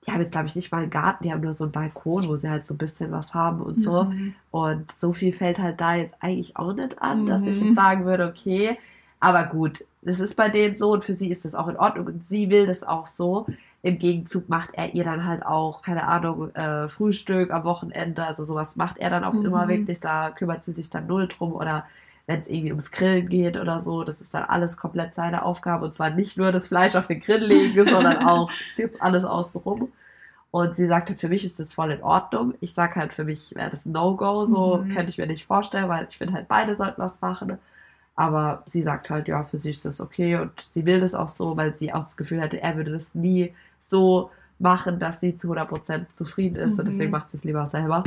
die haben jetzt glaube ich nicht mal einen Garten, die haben nur so einen Balkon, wo sie halt so ein bisschen was haben und so. Mhm. Und so viel fällt halt da jetzt eigentlich auch nicht an, dass ich Mhm. jetzt sagen würde, okay, aber gut, das ist bei denen so und für sie ist das auch in Ordnung und sie will das auch so. Im Gegenzug macht er ihr dann halt auch, keine Ahnung, äh, Frühstück am Wochenende, also sowas macht er dann auch Mhm. immer wirklich, da kümmert sie sich dann null drum oder wenn es irgendwie ums Grillen geht oder so, das ist dann alles komplett seine Aufgabe und zwar nicht nur das Fleisch auf den Grill legen, sondern auch das alles außenrum. Und sie sagt halt, für mich ist das voll in Ordnung. Ich sag halt, für mich wäre das No-Go, so Mhm. könnte ich mir nicht vorstellen, weil ich finde halt, beide sollten was machen. Aber sie sagt halt, ja, für sie ist das okay und sie will das auch so, weil sie auch das Gefühl hatte, er würde das nie so machen, dass sie zu 100% zufrieden ist und Mhm. deswegen macht sie es lieber selber.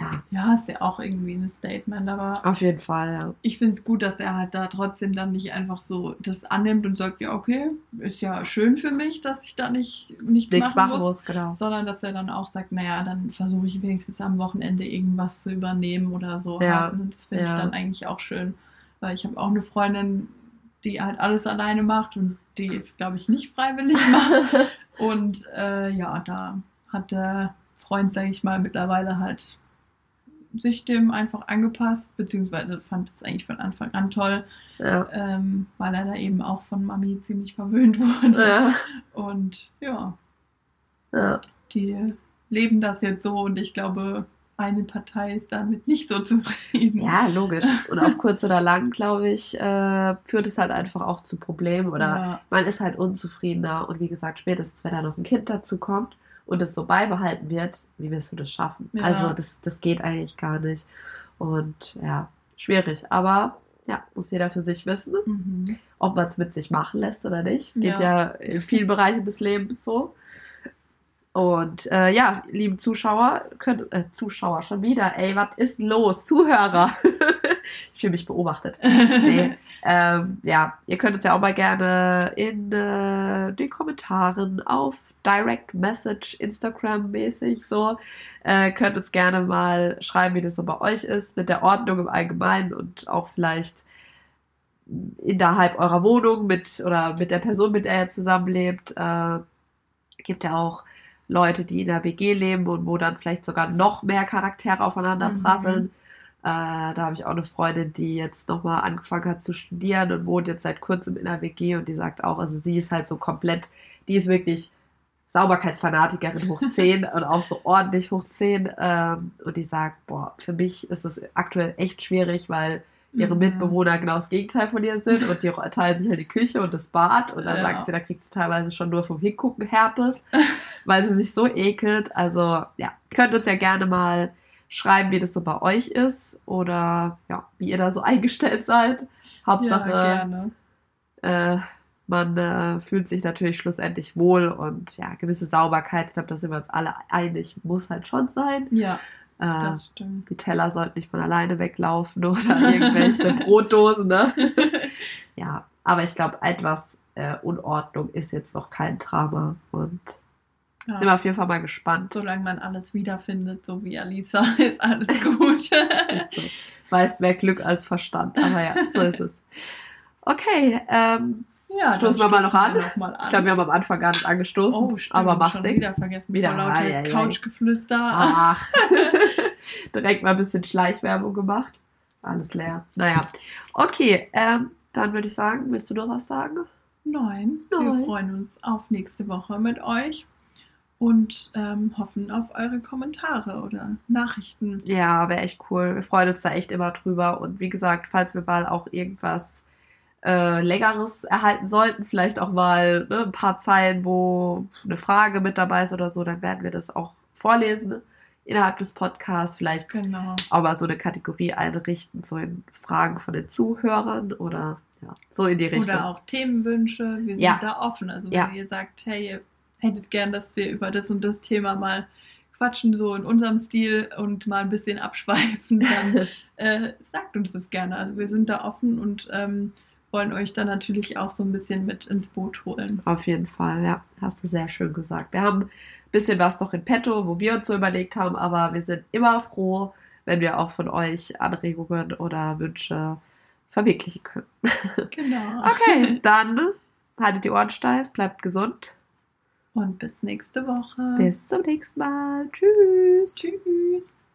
Ja, Ja, ist ja auch irgendwie ein Statement, aber auf jeden Fall, ja. ich finde es gut, dass er halt da trotzdem dann nicht einfach so das annimmt und sagt, ja, okay, ist ja schön für mich, dass ich da nicht nichts, Nichts machen, machen muss, muss, genau. sondern dass er dann auch sagt, naja, dann versuche ich wenigstens am Wochenende irgendwas zu übernehmen oder so. Ja. Und das finde ja. ich dann eigentlich auch schön, weil ich habe auch eine Freundin, die halt alles alleine macht und die es, glaube ich, nicht freiwillig macht. Und äh, ja, da hat der Freund, sage ich mal, mittlerweile halt sich dem einfach angepasst, beziehungsweise fand es eigentlich von Anfang an toll, ja. ähm, weil er da eben auch von Mami ziemlich verwöhnt wurde. Ja. Und ja, Ja. die leben das jetzt so und ich glaube, eine Partei ist damit nicht so zufrieden. ja, logisch. Und auf kurz oder lang, glaube ich, äh, führt es halt einfach auch zu Problemen oder ja, man ist halt unzufriedener. Und wie gesagt, spätestens, wenn da noch ein Kind dazu kommt und es so beibehalten wird, wie wirst du das schaffen? Ja. Also, das, das geht eigentlich gar nicht. Und ja, schwierig. Aber ja, muss jeder für sich wissen, mhm. ob man es mit sich machen lässt oder nicht. Es geht Ja. ja in vielen Bereichen des Lebens so. Und äh, ja, lieben Zuschauer, könnt, äh, Zuschauer schon wieder, ey, was ist los? Zuhörer. ich fühle mich beobachtet. Nee. ähm, ja, ihr könnt uns ja auch mal gerne in äh, den Kommentaren auf Direct Message, Instagram mäßig so, äh, könnt uns gerne mal schreiben, wie das so bei euch ist, mit der Ordnung im Allgemeinen und auch vielleicht innerhalb eurer Wohnung mit oder mit der Person, mit der ihr zusammenlebt. Äh, gibt ja auch Leute, die in der WG leben und wo dann vielleicht sogar noch mehr Charaktere aufeinander Mhm. prasseln. Äh, da habe ich auch eine Freundin, die jetzt nochmal angefangen hat zu studieren und wohnt jetzt seit kurzem in der WG und die sagt auch, also sie ist halt so komplett, die ist wirklich Sauberkeitsfanatikerin hoch 10 und auch so ordentlich hoch 10 ähm, und die sagt, boah, für mich ist es aktuell echt schwierig, weil ihre Mhm. Mitbewohner genau das Gegenteil von ihr sind und die teilen sich halt die Küche und das Bad und dann Ja. sagt sie, da kriegt sie teilweise schon nur vom Hingucken Herpes, weil sie sich so ekelt. Also ja, könnt uns ja gerne mal schreiben, wie das so bei euch ist oder ja, wie ihr da so eingestellt seid. Hauptsache, ja, äh, man äh, fühlt sich natürlich schlussendlich wohl und ja, gewisse Sauberkeit, ich glaube, da sind wir uns alle einig, muss halt schon sein. Ja, Äh, das stimmt. die Teller sollten nicht von alleine weglaufen oder irgendwelche Brotdosen, ne? Ja, aber ich glaube, etwas äh, Unordnung ist jetzt noch kein Drama und Ja. sind wir auf jeden Fall mal gespannt. Solange man alles wiederfindet, so wie Alisa, ist alles gut. Nicht so. Weiß mehr Glück als Verstand, aber ja, so ist es. Okay, ähm, ja, Stoßen wir mal noch an? noch mal an. ich glaube, wir haben am Anfang gar nicht angestoßen, oh, stimmt, aber macht nichts. Wieder vergessen, Wieder, vor ai, ai. Couchgeflüster. Ach, direkt mal ein bisschen Schleichwerbung gemacht. Alles leer. Naja, okay, ähm, dann würde ich sagen, willst du noch was sagen? Nein, Nein. wir freuen uns auf nächste Woche mit euch und ähm, hoffen auf eure Kommentare oder Nachrichten. Ja, wäre echt cool. Wir freuen uns da echt immer drüber. Und wie gesagt, falls wir mal auch irgendwas äh, Längeres erhalten sollten, vielleicht auch mal ne, ein paar Zeilen, wo eine Frage mit dabei ist oder so, dann werden wir das auch vorlesen innerhalb des Podcasts. Vielleicht Genau. auch mal so eine Kategorie einrichten, so in Fragen von den Zuhörern oder ja, so in die Richtung. Oder auch Themenwünsche. Wir sind Ja. da offen. Also wenn Ja. ihr sagt, hey, ihr hättet gern, dass wir über das und das Thema mal quatschen, so in unserem Stil und mal ein bisschen abschweifen, dann äh, sagt uns das gerne. Also wir sind da offen und ähm, wollen euch dann natürlich auch so ein bisschen mit ins Boot holen. Auf jeden Fall, ja, hast du sehr schön gesagt. Wir haben ein bisschen was noch in petto, wo wir uns so überlegt haben, aber wir sind immer froh, wenn wir auch von euch Anregungen oder Wünsche verwirklichen können. Genau. Okay, dann haltet die Ohren steif, bleibt gesund. Und bis nächste Woche. Bis zum nächsten Mal. Tschüss. Tschüss.